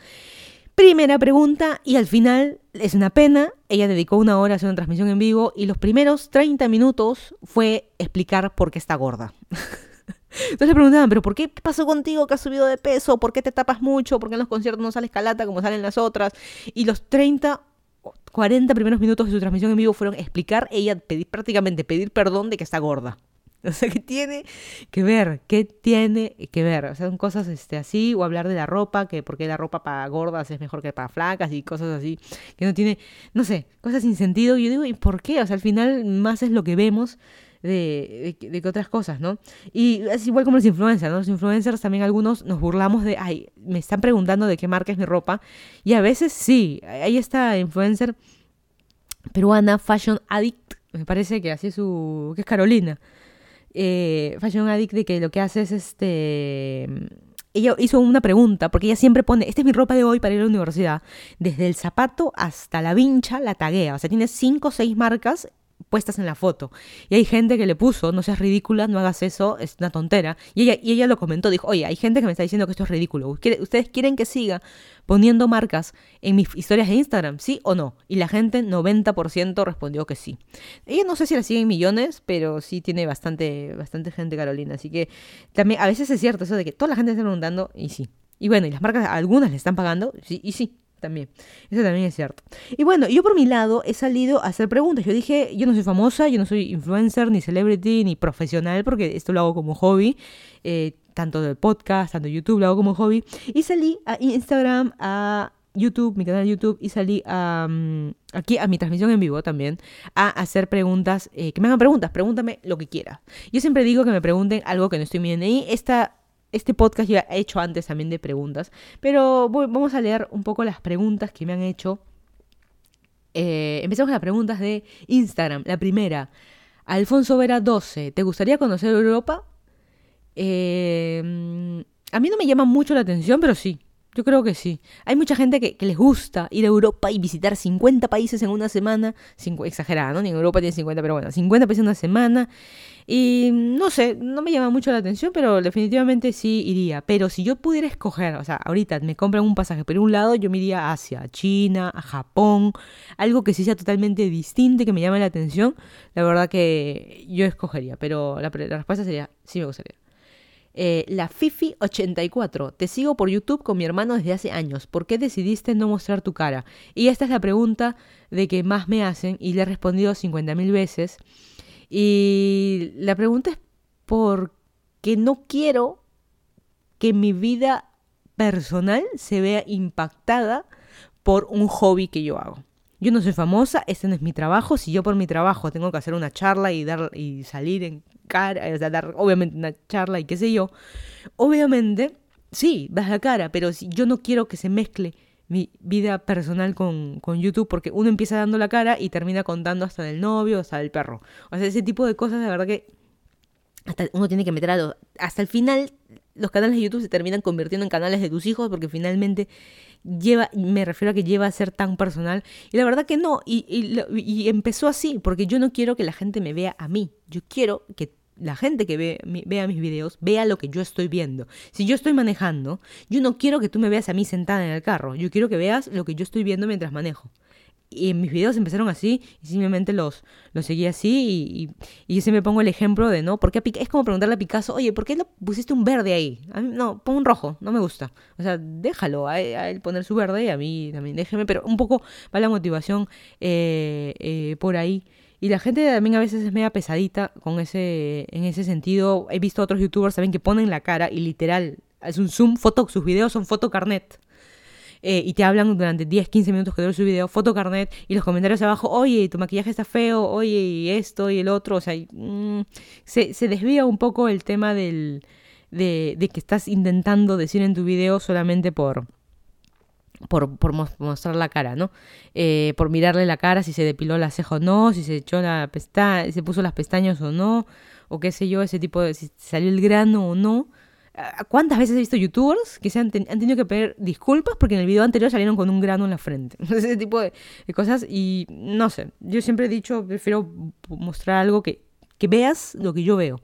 Speaker 4: Primera pregunta y al final es una pena, ella dedicó una hora a hacer una transmisión en vivo y los primeros 30 minutos fue explicar por qué está gorda. Entonces le preguntaban, pero ¿por qué pasó contigo que has subido de peso? ¿Por qué te tapas mucho? ¿Por qué en los conciertos no sales calata como salen las otras? Y los 30 40 primeros minutos de su transmisión en vivo fueron explicar, ella pedir, prácticamente pedir perdón de que está gorda. O sea, ¿qué tiene que ver? ¿Qué tiene que ver? O sea, son cosas este, así, o hablar de la ropa, que porque la ropa para gordas es mejor que para flacas y cosas así, que no tiene, no sé, cosas sin sentido. Y yo digo, ¿y por qué? O sea, al final más es lo que vemos de, de, de que otras cosas, ¿no? Y es igual como los influencers, ¿no? Los influencers también algunos nos burlamos de, ay, me están preguntando de qué marca es mi ropa. Y a veces sí, ahí está influencer peruana, Fashion Addict, me parece que así es su... que es Carolina. Eh, Fashion Addict de que lo que hace es este... Ella hizo una pregunta, porque ella siempre pone, esta es mi ropa de hoy para ir a la universidad. Desde el zapato hasta la vincha la taguea. O sea, tiene cinco o seis marcas puestas en la foto. Y hay gente que le puso, no seas ridícula, no hagas eso, es una tontera. Y ella, y ella lo comentó, dijo, oye, hay gente que me está diciendo que esto es ridículo. ¿Ustedes quieren que siga poniendo marcas en mis historias de Instagram? ¿Sí o no? Y la gente, 90% respondió que sí. Ella no sé si la siguen millones, pero sí tiene bastante, bastante gente Carolina. Así que también a veces es cierto eso de que toda la gente está preguntando y sí. Y bueno, y las marcas, algunas le están pagando, sí, y sí, también. Eso también es cierto. Y bueno, yo por mi lado he salido a hacer preguntas. Yo dije, yo no soy famosa, yo no soy influencer, ni celebrity, ni profesional, porque esto lo hago como hobby. Eh, tanto del podcast, tanto YouTube, lo hago como hobby. Y salí a Instagram, a YouTube, mi canal de YouTube, y salí a, um, aquí a mi transmisión en vivo también, a hacer preguntas, eh, que me hagan preguntas, pregúntame lo que quieras. Yo siempre digo que me pregunten algo que no estoy viendo. Y esta este podcast ya he hecho antes también de preguntas, pero vamos a leer un poco las preguntas que me han hecho. Eh, empezamos con las preguntas de Instagram. La primera, Alfonso Vera 12, ¿te gustaría conocer Europa? Eh, a mí no me llama mucho la atención, pero sí, yo creo que sí. Hay mucha gente que, les gusta ir a Europa y visitar 50 países en una semana. Exagerada, ¿no? Ni en Europa tiene 50, pero bueno, 50 países en una semana. Y no sé, no me llama mucho la atención, pero definitivamente sí iría. Pero si yo pudiera escoger, o sea, ahorita me compran un pasaje por un lado, yo me iría a Asia, a China, a Japón, algo que sí sea totalmente distinto y que me llame la atención, la verdad que yo escogería. Pero la, la respuesta sería, sí me gustaría. Eh, la Fifi84, te sigo por YouTube con mi hermano desde hace años. ¿Por qué decidiste no mostrar tu cara? Y esta es la pregunta de que más me hacen y le he respondido 50.000 veces. Y la pregunta es porque no quiero que mi vida personal se vea impactada por un hobby que yo hago. Yo no soy famosa, este no es mi trabajo. Si yo por mi trabajo tengo que hacer una charla y dar y salir en cara, o sea, dar obviamente una charla y qué sé yo, obviamente sí, das la cara, pero si yo no quiero que se mezcle mi vida personal con, con, YouTube porque uno empieza dando la cara y termina contando hasta del novio, hasta del perro. O sea, ese tipo de cosas, de verdad que hasta uno tiene que meter a los... Hasta el final, los canales de YouTube se terminan convirtiendo en canales de tus hijos porque finalmente lleva, me refiero a que lleva a ser tan personal. Y la verdad que no, y, y, y empezó así, porque yo no quiero que la gente me vea a mí, yo quiero que la gente que ve, vea mis videos vea lo que yo estoy viendo. Si yo estoy manejando, yo no quiero que tú me veas a mí sentada en el carro, yo quiero que veas lo que yo estoy viendo mientras manejo. Y mis videos empezaron así y simplemente los, los seguí así y, y, y yo siempre pongo el ejemplo de, ¿no? Porque es como preguntarle a Picasso, oye, ¿por qué lo pusiste un verde ahí? No, pon un rojo, no me gusta. O sea, déjalo a, él poner su verde y a mí también déjeme, pero un poco va la motivación eh, eh, por ahí. Y la gente también a veces es media pesadita con ese, en ese sentido. He visto otros youtubers también que ponen la cara y literal, es un zoom, foto, sus videos son fotocarnet. Eh, y te hablan durante 10, 15 minutos que dura su video, fotocarnet, y los comentarios abajo, oye, tu maquillaje está feo, oye, y esto y el otro, o sea, mmm, se, se, desvía un poco el tema del, de, de, que estás intentando decir en tu video solamente por, por, por mostrar la cara, ¿no? Eh, por mirarle la cara, si se depiló la ceja o no, si se echó la pestaña, se puso las pestañas o no, o qué sé yo, ese tipo de, si salió el grano o no. ¿Cuántas veces he visto youtubers que se han, ten, han, tenido que pedir disculpas porque en el video anterior salieron con un grano en la frente? Ese tipo de, de, cosas y no sé, yo siempre he dicho, prefiero mostrar algo que, que veas lo que yo veo.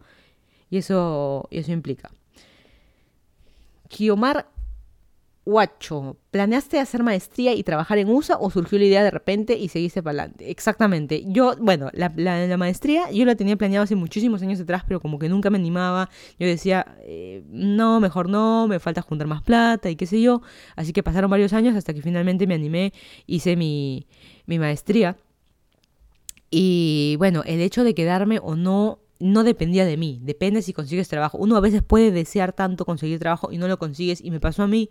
Speaker 4: Y eso, y eso implica. Kiomar Guacho, ¿planeaste hacer maestría y trabajar en USA o surgió la idea de repente y seguiste para adelante? Exactamente. Yo, bueno, la, la, maestría yo la tenía planeado hace muchísimos años atrás, pero como que nunca me animaba. Yo decía, eh, no, mejor no, me falta juntar más plata y qué sé yo. Así que pasaron varios años hasta que finalmente me animé, hice mi, mi maestría. Y bueno, el hecho de quedarme o no no dependía de mí, depende si consigues trabajo. Uno a veces puede desear tanto conseguir trabajo y no lo consigues y me pasó a mí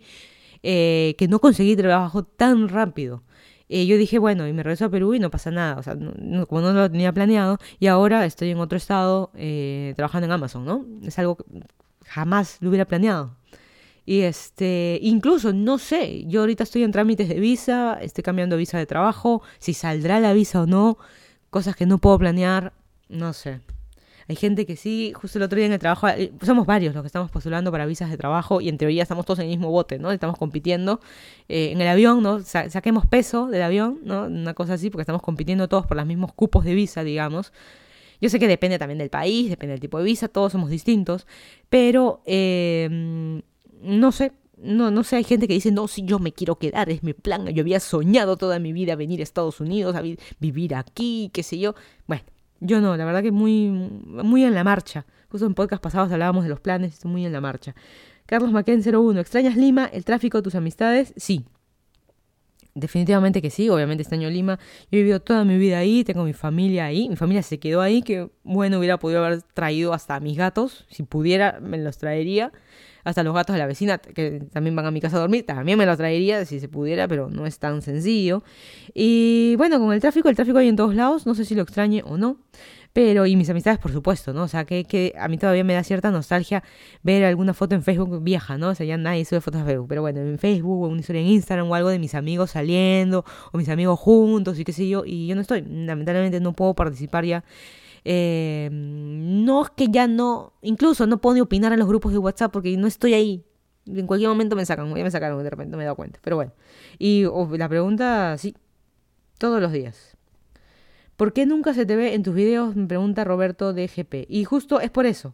Speaker 4: eh, que no conseguí trabajo tan rápido. eh, yo dije, bueno, y me regreso a Perú y no pasa nada, o sea, no- como no lo tenía planeado, y ahora estoy en otro estado eh, trabajando en Amazon, ¿no? Es algo que jamás lo hubiera planeado. Y este, incluso, no sé, yo ahorita estoy en trámites de visa, estoy cambiando visa de trabajo, si saldrá la visa o no, cosas que no puedo planear, no sé. Hay gente que sí, justo el otro día en el trabajo, eh, somos varios los que estamos postulando para visas de trabajo y en teoría estamos todos en el mismo bote, ¿no? Estamos compitiendo eh, en el avión, ¿no? Sa- saquemos peso del avión, ¿no? Una cosa así, porque estamos compitiendo todos por los mismos cupos de visa, digamos. Yo sé que depende también del país, depende del tipo de visa, todos somos distintos, pero eh, no sé, no, no sé, hay gente que dice, no, si yo me quiero quedar, es mi plan, yo había soñado toda mi vida venir a Estados Unidos, a vi- vivir aquí, qué sé yo. Bueno, yo no, la verdad que muy, muy en la marcha. Justo en podcast pasados hablábamos de los planes, estoy muy en la marcha. Carlos Maquén 01, ¿extrañas Lima, el tráfico, tus amistades? Sí. Definitivamente que sí, obviamente extraño Lima. Yo he vivido toda mi vida ahí, tengo mi familia ahí, mi familia se quedó ahí, que bueno, hubiera podido haber traído hasta mis gatos, si pudiera me los traería, hasta los gatos de la vecina que también van a mi casa a dormir, también me los traería si se pudiera, pero no es tan sencillo. Y bueno, con el tráfico, el tráfico hay en todos lados, no sé si lo extrañe o no. Pero, y mis amistades, por supuesto, ¿no? O sea, que, que a mí todavía me da cierta nostalgia ver alguna foto en Facebook vieja, ¿no? O sea, ya nadie sube fotos a Facebook, pero bueno, en Facebook o una historia en Instagram o algo de mis amigos saliendo o mis amigos juntos y qué sé yo, y yo no estoy, lamentablemente no puedo participar ya. Eh, no es que ya no, incluso no puedo ni opinar en los grupos de WhatsApp porque no estoy ahí. En cualquier momento me sacan, ya me sacaron de repente, me he dado cuenta, pero bueno. Y la pregunta, sí, todos los días. ¿Por qué nunca se te ve en tus videos? Me pregunta Roberto de GP. Y justo es por eso.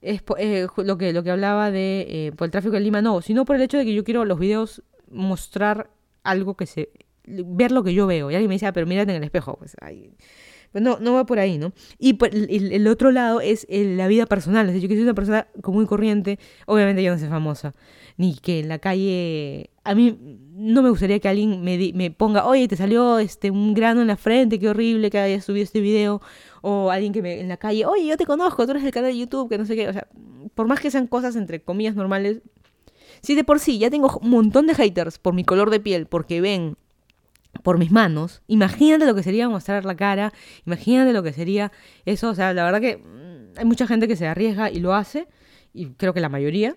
Speaker 4: Es po- eh, lo, que, lo que hablaba de eh, por el tráfico en Lima, no, sino por el hecho de que yo quiero los videos mostrar algo que se. ver lo que yo veo. Y alguien me dice, ah, pero mírate en el espejo. Pues, ay. No, no va por ahí, ¿no? Y por el, otro lado es la vida personal. Es decir, yo que soy una persona común y corriente, obviamente yo no soy famosa. Ni que en la calle. A mí no me gustaría que alguien me ponga, oye, te salió este un grano en la frente, qué horrible que hayas subido este video. O alguien que me en la calle, oye, yo te conozco, tú eres del canal de YouTube, que no sé qué. O sea, por más que sean cosas entre comillas normales, si de por sí ya tengo un montón de haters por mi color de piel, porque ven por mis manos, imagínate lo que sería mostrar la cara, imagínate lo que sería eso, o sea, la verdad que mm, hay mucha gente que se arriesga y lo hace, y creo que la mayoría,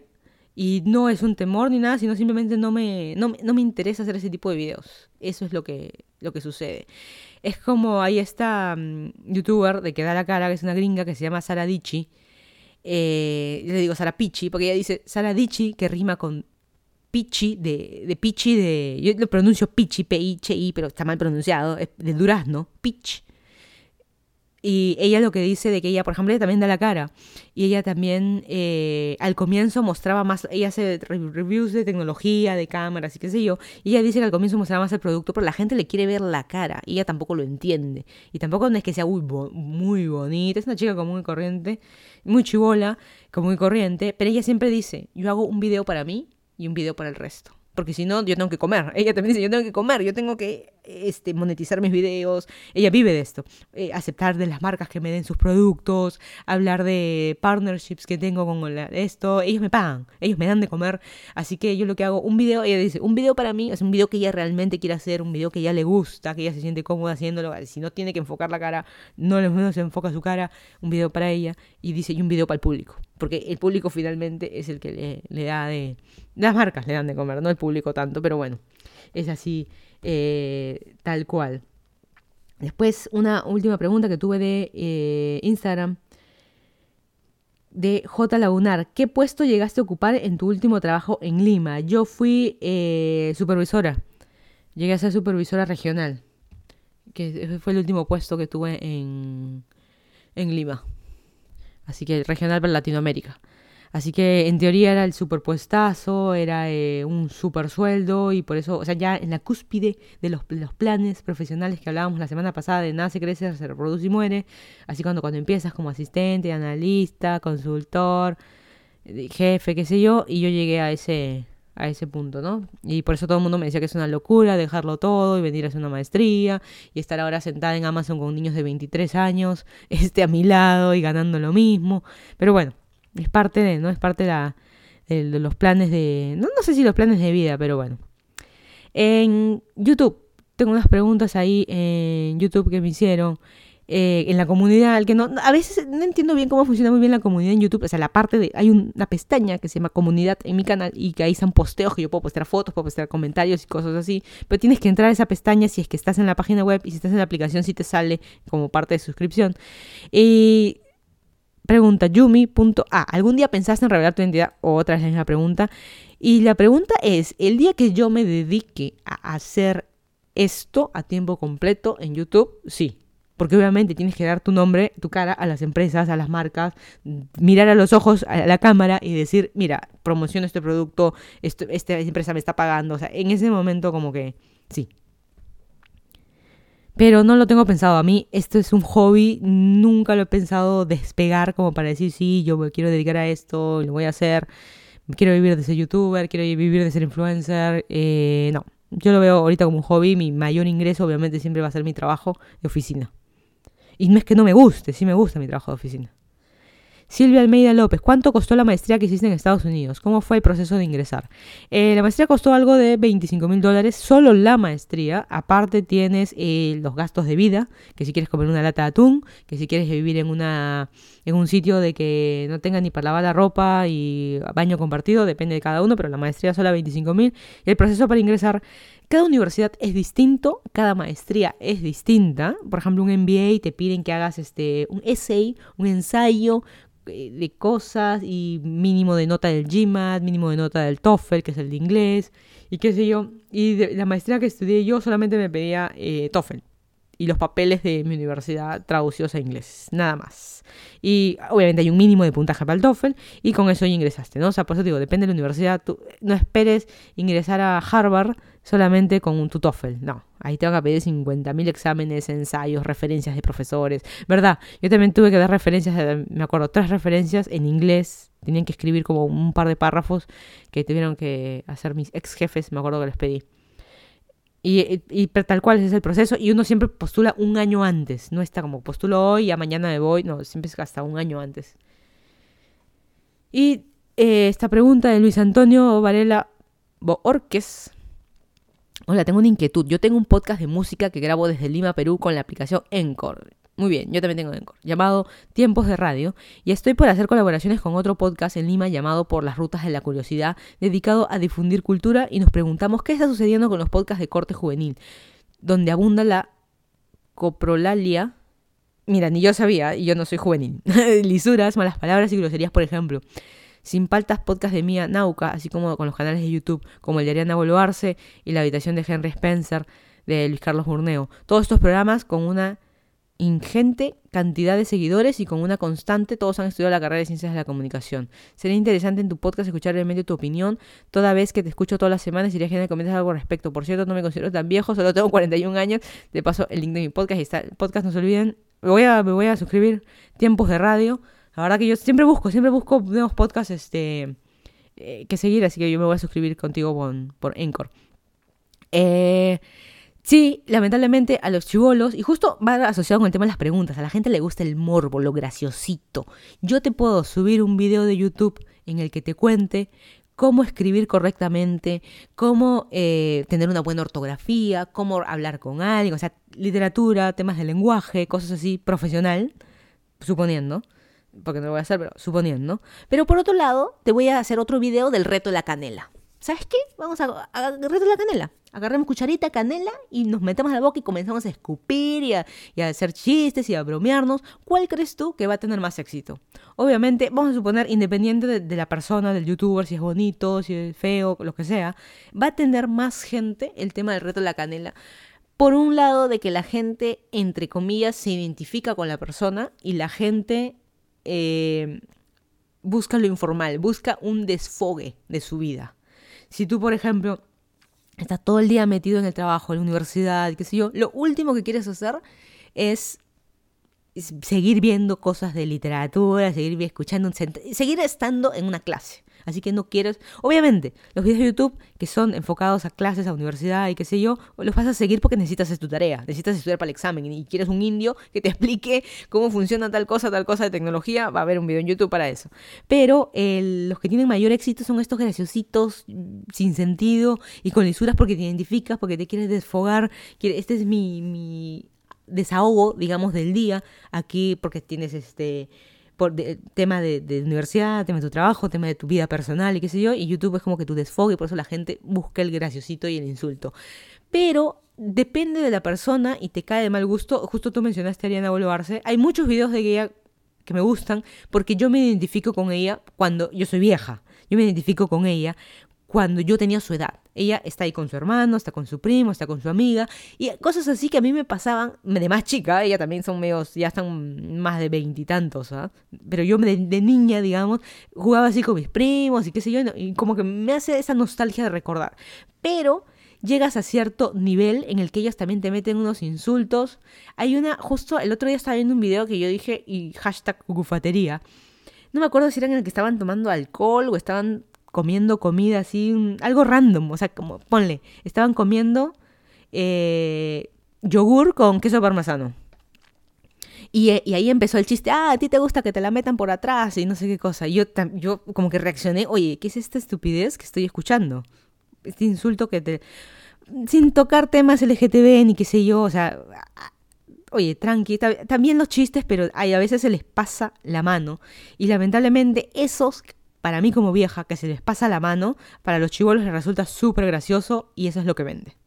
Speaker 4: y no es un temor ni nada, sino simplemente no me, no, no me interesa hacer ese tipo de videos. Eso es lo que, lo que sucede. Es como hay esta mm, youtuber de que da la cara, que es una gringa que se llama Sara Dichi. Eh, le digo Sara Pichi, porque ella dice Sara Dichi, que rima con Pichi, de, de Pichi, de. Yo lo pronuncio Pichi, P-I-H-I, pero está mal pronunciado, de durazno, Pitch. Y ella lo que dice de que ella, por ejemplo, ella también da la cara. Y ella también eh, al comienzo mostraba más, ella hace re- reviews de tecnología, de cámaras y qué sé yo. Y ella dice que al comienzo mostraba más el producto, pero la gente le quiere ver la cara. Y ella tampoco lo entiende. Y tampoco es que sea muy bonita. Es una chica común y corriente, muy chivola, común y corriente. Pero ella siempre dice, yo hago un video para mí y un video para el resto. Porque si no, yo tengo que comer. Ella también dice, yo tengo que comer, yo tengo que este, monetizar mis videos. Ella vive de esto. Eh, aceptar de las marcas que me den sus productos, hablar de partnerships que tengo con la- esto. Ellos me pagan, ellos me dan de comer. Así que yo lo que hago, un video, ella dice, un video para mí, es un video que ella realmente quiere hacer, un video que ella le gusta, que ella se siente cómoda haciéndolo. Si no tiene que enfocar la cara, no no se enfoca su cara, un video para ella. Y dice, y un video para el público. Porque el público finalmente es el que le, da de... Las marcas le dan de comer, no el público tanto, pero bueno, es así, eh, tal cual. Después, una última pregunta que tuve de eh, Instagram. De J. Lagunar. ¿Qué puesto llegaste a ocupar en tu último trabajo en Lima? Yo fui eh, supervisora. Llegué a ser supervisora regional. Que fue el último puesto que tuve en, en Lima. Así que regional para Latinoamérica. Así que en teoría era el superpuestazo, era eh, un super sueldo y por eso, o sea, ya en la cúspide de los, los planes profesionales que hablábamos la semana pasada de nace, crece, se reproduce y muere. Así cuando, cuando empiezas como asistente, analista, consultor, eh, jefe, qué sé yo, y yo llegué a ese, a ese punto, ¿no? Y por eso todo el mundo me decía que es una locura dejarlo todo y venir a hacer una maestría y estar ahora sentada en Amazon con niños de 23 años, este a mi lado y ganando lo mismo. Pero bueno, es parte de, ¿no? Es parte de, la, los planes de... No, no sé si los planes de vida, pero bueno. En YouTube, tengo unas preguntas ahí en YouTube que me hicieron. Eh, en la comunidad, que no, a veces no entiendo bien cómo funciona muy bien la comunidad en YouTube, o sea, la parte de, hay una pestaña que se llama comunidad en mi canal y que ahí están posteos que yo puedo postear fotos, puedo postear comentarios y cosas así, pero tienes que entrar a esa pestaña si es que estás en la página web y si estás en la aplicación si te sale como parte de suscripción. Y pregunta Yumi.a, ¿algún día pensaste en revelar tu identidad? Otra vez la misma pregunta. Y la pregunta es, el día que yo me dedique a hacer esto a tiempo completo en YouTube, sí. Porque obviamente tienes que dar tu nombre, tu cara a las empresas, a las marcas, mirar a los ojos a la cámara y decir, mira, promociono este producto, esto, esta empresa me está pagando. O sea, en ese momento como que sí. Pero no lo tengo pensado. A mí esto es un hobby, nunca lo he pensado despegar como para decir, sí, yo me quiero dedicar a esto, lo voy a hacer, quiero vivir de ser youtuber, quiero vivir de ser influencer. Eh, no, yo lo veo ahorita como un hobby, mi mayor ingreso obviamente siempre va a ser mi trabajo de oficina. Y no es que no me guste, sí me gusta mi trabajo de oficina. Silvia Almeida López, ¿cuánto costó la maestría que hiciste en Estados Unidos? ¿Cómo fue el proceso de ingresar? Eh, la maestría costó algo de 25 mil dólares, solo la maestría. Aparte tienes eh, los gastos de vida, que si quieres comer una lata de atún, que si quieres vivir en, una, en un sitio de que no tenga ni para lavar la ropa y baño compartido, depende de cada uno, pero la maestría solo 25 mil. Y el proceso para ingresar cada universidad es distinto, cada maestría es distinta. Por ejemplo, un MBA te piden que hagas este un essay, un ensayo eh, de cosas y mínimo de nota del GMAT, mínimo de nota del TOEFL, que es el de inglés, y qué sé yo. Y de la maestría que estudié yo solamente me pedía eh, TOEFL y los papeles de mi universidad traducidos a inglés, nada más. Y obviamente hay un mínimo de puntaje para el TOEFL y con eso ya ingresaste, ¿no? O sea, por eso te digo, depende de la universidad, tú no esperes ingresar a Harvard solamente con un tu TOEFL, no. Ahí te van a pedir 50.000 exámenes, ensayos, referencias de profesores, ¿verdad? Yo también tuve que dar referencias, de- me acuerdo, tres referencias en inglés. Tenían que escribir como un par de párrafos que tuvieron que hacer mis ex jefes, me acuerdo que les pedí. Y, y- tal cual es el proceso. Y uno siempre postula un año antes. No está como postulo hoy, ya mañana me voy. No, siempre es hasta un año antes. Y eh, esta pregunta de Luis Antonio Varela Boorques. Hola, tengo una inquietud. Yo tengo un podcast de música que grabo desde Lima, Perú, con la aplicación Encore. Muy bien, yo también tengo Encore, llamado Tiempos de Radio, y estoy por hacer colaboraciones con otro podcast en Lima llamado Por las Rutas de la Curiosidad, dedicado a difundir cultura, y nos preguntamos qué está sucediendo con los podcasts de corte juvenil, donde abunda la coprolalia. Mira, ni yo sabía, y yo no soy juvenil. Lisuras, malas palabras y groserías, por ejemplo. Sin paltas, podcast de Mía Nauca, así como con los canales de YouTube, como el de Ariana Boluarse y La habitación de Henry Spencer, de Luis Carlos Burneo. Todos estos programas con una ingente cantidad de seguidores y con una constante, todos han estudiado la carrera de Ciencias de la Comunicación. Sería interesante en tu podcast escuchar realmente tu opinión, toda vez que te escucho todas las semanas, sería genial que comentes algo al respecto. Por cierto, no me considero tan viejo, solo tengo 41 años. De paso, el link de mi podcast y está el podcast, no se olviden. Me voy a, me voy a suscribir, Tiempos de Radio. La verdad que yo siempre busco, siempre busco nuevos podcasts este, eh, que seguir, así que yo me voy a suscribir contigo por, por Encore. Eh, Sí, lamentablemente a los chivolos, y justo va asociado con el tema de las preguntas, a la gente le gusta el morbo, lo graciosito. Yo te puedo subir un video de YouTube en el que te cuente cómo escribir correctamente, cómo eh, tener una buena ortografía, cómo hablar con alguien, o sea, literatura, temas de lenguaje, cosas así, profesional, suponiendo, porque no lo voy a hacer, pero suponiendo. Pero por otro lado, te voy a hacer otro video del reto de la canela. ¿Sabes qué? Vamos a, reto de la canela. Agarremos cucharita, canela y nos metemos a la boca y comenzamos a escupir y a, y hacer chistes y a bromearnos. ¿Cuál crees tú que va a tener más éxito? Obviamente, vamos a suponer, independiente de, de la persona, del youtuber, si es bonito, si es feo, lo que sea, va a tener más gente el tema del reto de la canela. Por un lado, de que la gente, entre comillas, se identifica con la persona y la gente eh, busca lo informal, busca un desfogue de su vida. Si tú, por ejemplo, estás todo el día metido en el trabajo, en la universidad, qué sé yo, lo último que quieres hacer es seguir viendo cosas de literatura, seguir escuchando, seguir estando en una clase. Así que no quieres. Obviamente, los videos de YouTube que son enfocados a clases, a universidad y qué sé yo, los vas a seguir porque necesitas hacer tu tarea, necesitas estudiar para el examen y quieres un indio que te explique cómo funciona tal cosa, tal cosa de tecnología, va a haber un video en YouTube para eso. Pero los que tienen mayor éxito son estos graciositos sin sentido y con lisuras porque te identificas, porque te quieres desfogar. Este es mi desahogo, digamos, del día aquí porque tienes este por tema de, universidad, tema de tu trabajo, tema de tu vida personal y qué sé yo, y YouTube es como que tu desfogue, por eso la gente busca el graciosito y el insulto. Pero depende de la persona y te cae de mal gusto. Justo tú mencionaste a Ariana Boloarse. Hay muchos videos de ella que me gustan porque yo me identifico con ella cuando yo soy vieja. Yo me identifico con ella cuando yo tenía su edad. Ella está ahí con su hermano, está con su primo, está con su amiga, y cosas así que a mí me pasaban de más chica, ella también son medios, ya están más de veintitantos, ¿ah? pero yo de, niña, digamos, jugaba así con mis primos y qué sé yo, y como que me hace esa nostalgia de recordar. Pero llegas a cierto nivel en el que ellas también te meten unos insultos. Hay una, justo el otro día estaba viendo un video que yo dije, y hashtag cucufatería. No me acuerdo si era en el que estaban tomando alcohol o estaban comiendo comida así, algo random, o sea, como, ponle, estaban comiendo eh, yogur con queso parmesano. Y, y, ahí empezó el chiste, ah, a ti te gusta que te la metan por atrás y no sé qué cosa. Yo, yo como que reaccioné, oye, ¿qué es esta estupidez que estoy escuchando? Este insulto que te... Sin tocar temas LGTB ni qué sé yo, o sea, oye, tranqui, también los chistes, pero a veces se les pasa la mano. Y lamentablemente esos para mí como vieja, que se les pasa la mano, para los chivolos les resulta súper gracioso y eso es lo que vende.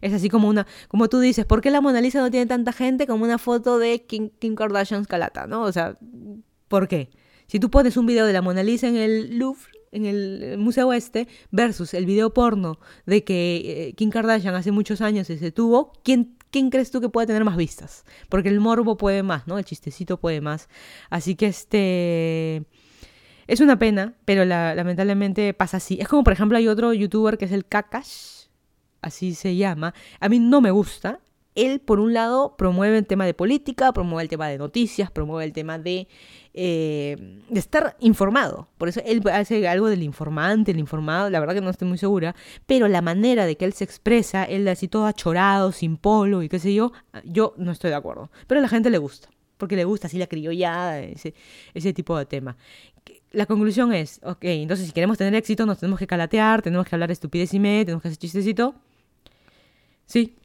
Speaker 4: Es así como una, como tú dices, ¿por qué la Mona Lisa no tiene tanta gente como una foto de Kim, Kardashian Calata, ¿no? O sea, ¿por qué? Si tú pones un video de la Mona Lisa en el Louvre, en el Museo Este, versus el video porno de que eh, Kim Kardashian hace muchos años se tuvo, ¿quién, ¿quién crees tú que puede tener más vistas? Porque el morbo puede más, ¿no? El chistecito puede más. Así que este... Es una pena, pero lamentablemente pasa así. Es como, por ejemplo, hay otro youtuber que es el Kakash, así se llama. A mí no me gusta. Él, por un lado, promueve el tema de política, promueve el tema de noticias, promueve el tema de, eh, de estar informado. Por eso él hace algo del informante, el informado, la verdad que no estoy muy segura. Pero la manera de que él se expresa, él así todo achorado, sin polo y qué sé yo, yo no estoy de acuerdo. Pero a la gente le gusta porque le gusta así la criollada, ese, ese tipo de tema la conclusión es, ok, entonces si queremos tener éxito nos tenemos que calatear, tenemos que hablar estupidez y me, tenemos que hacer chistecito. Sí,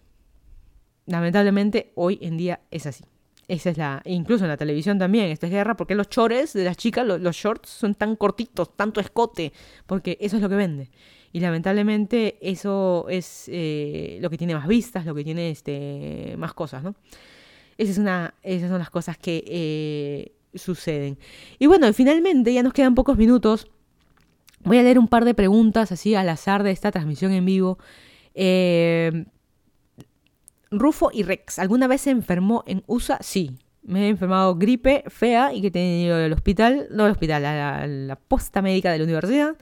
Speaker 4: lamentablemente hoy en día es así. Esa es la, incluso en la televisión también, esta es guerra, porque los chores de las chicas, los, shorts son tan cortitos, tanto escote, porque eso es lo que vende. Y lamentablemente eso es eh, lo que tiene más vistas, lo que tiene este, más cosas, ¿no? Esa es una, esas son las cosas que eh, suceden. Y bueno, finalmente ya nos quedan pocos minutos. Voy a leer un par de preguntas así al azar de esta transmisión en vivo. Eh, Rufo y Rex, ¿alguna vez se enfermó en USA? Sí. Me he enfermado gripe fea y que he tenido el hospital, no el hospital, la, la posta médica de la universidad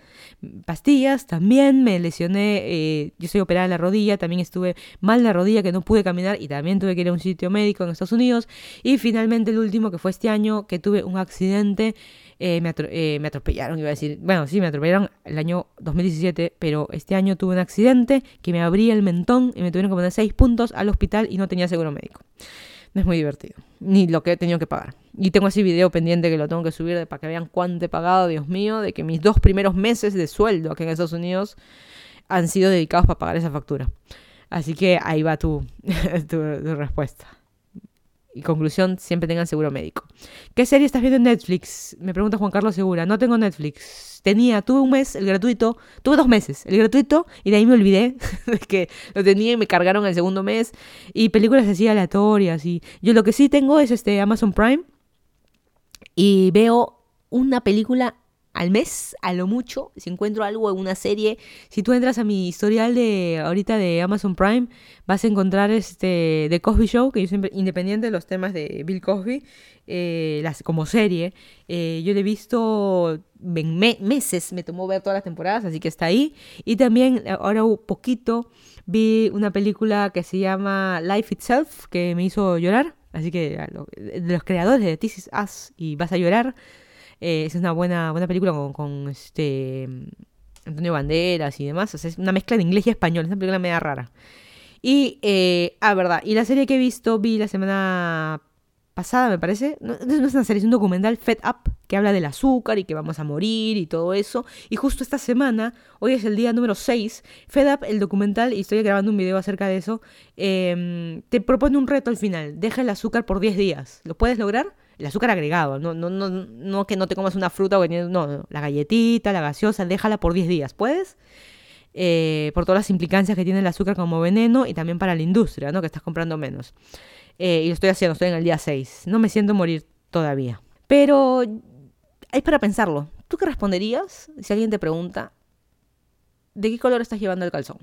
Speaker 4: pastillas, también me lesioné, eh, yo soy operada en la rodilla, también estuve mal la rodilla que no pude caminar y también tuve que ir a un sitio médico en Estados Unidos. Y finalmente el último que fue este año que tuve un accidente, eh, me, eh, me, atropellaron, iba a decir, bueno, sí, me atropellaron el año 2017, pero este año tuve un accidente que me abría el mentón y me tuvieron que poner seis puntos al hospital y no tenía seguro médico. Es muy divertido, ni lo que he tenido que pagar. Y tengo así video pendiente que lo tengo que subir para que vean cuánto he pagado, Dios mío, de que mis dos primeros meses de sueldo aquí en Estados Unidos han sido dedicados para pagar esa factura. Así que ahí va tu, tu, respuesta. Y conclusión, siempre tengan seguro médico. ¿Qué serie estás viendo en Netflix? Me pregunta Juan Carlos Segura. No tengo Netflix. Tenía, tuve un mes, el gratuito. Tuve dos meses, el gratuito, y de ahí me olvidé que lo tenía y me cargaron el segundo mes. Y películas así aleatorias. Y yo lo que sí tengo es este Amazon Prime y veo una película al mes, a lo mucho, si encuentro algo en una serie, si tú entras a mi historial de ahorita de Amazon Prime, vas a encontrar este The Cosby Show, que yo siempre, independiente de los temas de Bill Cosby, eh, las, como serie, eh, yo le he visto en meses, me tomó ver todas las temporadas, así que está ahí. Y también ahora un poquito vi una película que se llama Life Itself, que me hizo llorar. Así que de los creadores de This Is Us y Vas a llorar, Eh, es una buena, buena película con, con este Antonio Banderas y demás. Es una mezcla de inglés y español. Es una película media rara. Y, eh, ah, verdad. Y la serie que he visto, vi la semana pasada, me parece. No es una serie, es un documental Fed Up que habla del azúcar y que vamos a morir y todo eso. Y justo esta semana, hoy es el día número 6, Fed Up, el documental, y estoy grabando un video acerca de eso, eh, te propone un reto al final. Deja el azúcar por 10 días. ¿Lo puedes lograr? El azúcar agregado, no, no, no, no que no te comas una fruta no, la galletita, la gaseosa, déjala por 10 días. ¿Puedes? Eh, por todas las implicancias que tiene el azúcar como veneno y también para la industria, ¿no? Que estás comprando menos. Eh, y lo estoy haciendo, estoy en el día 6. No me siento morir todavía. Pero es para pensarlo. ¿Tú qué responderías si alguien te pregunta, ¿de qué color estás llevando el calzón?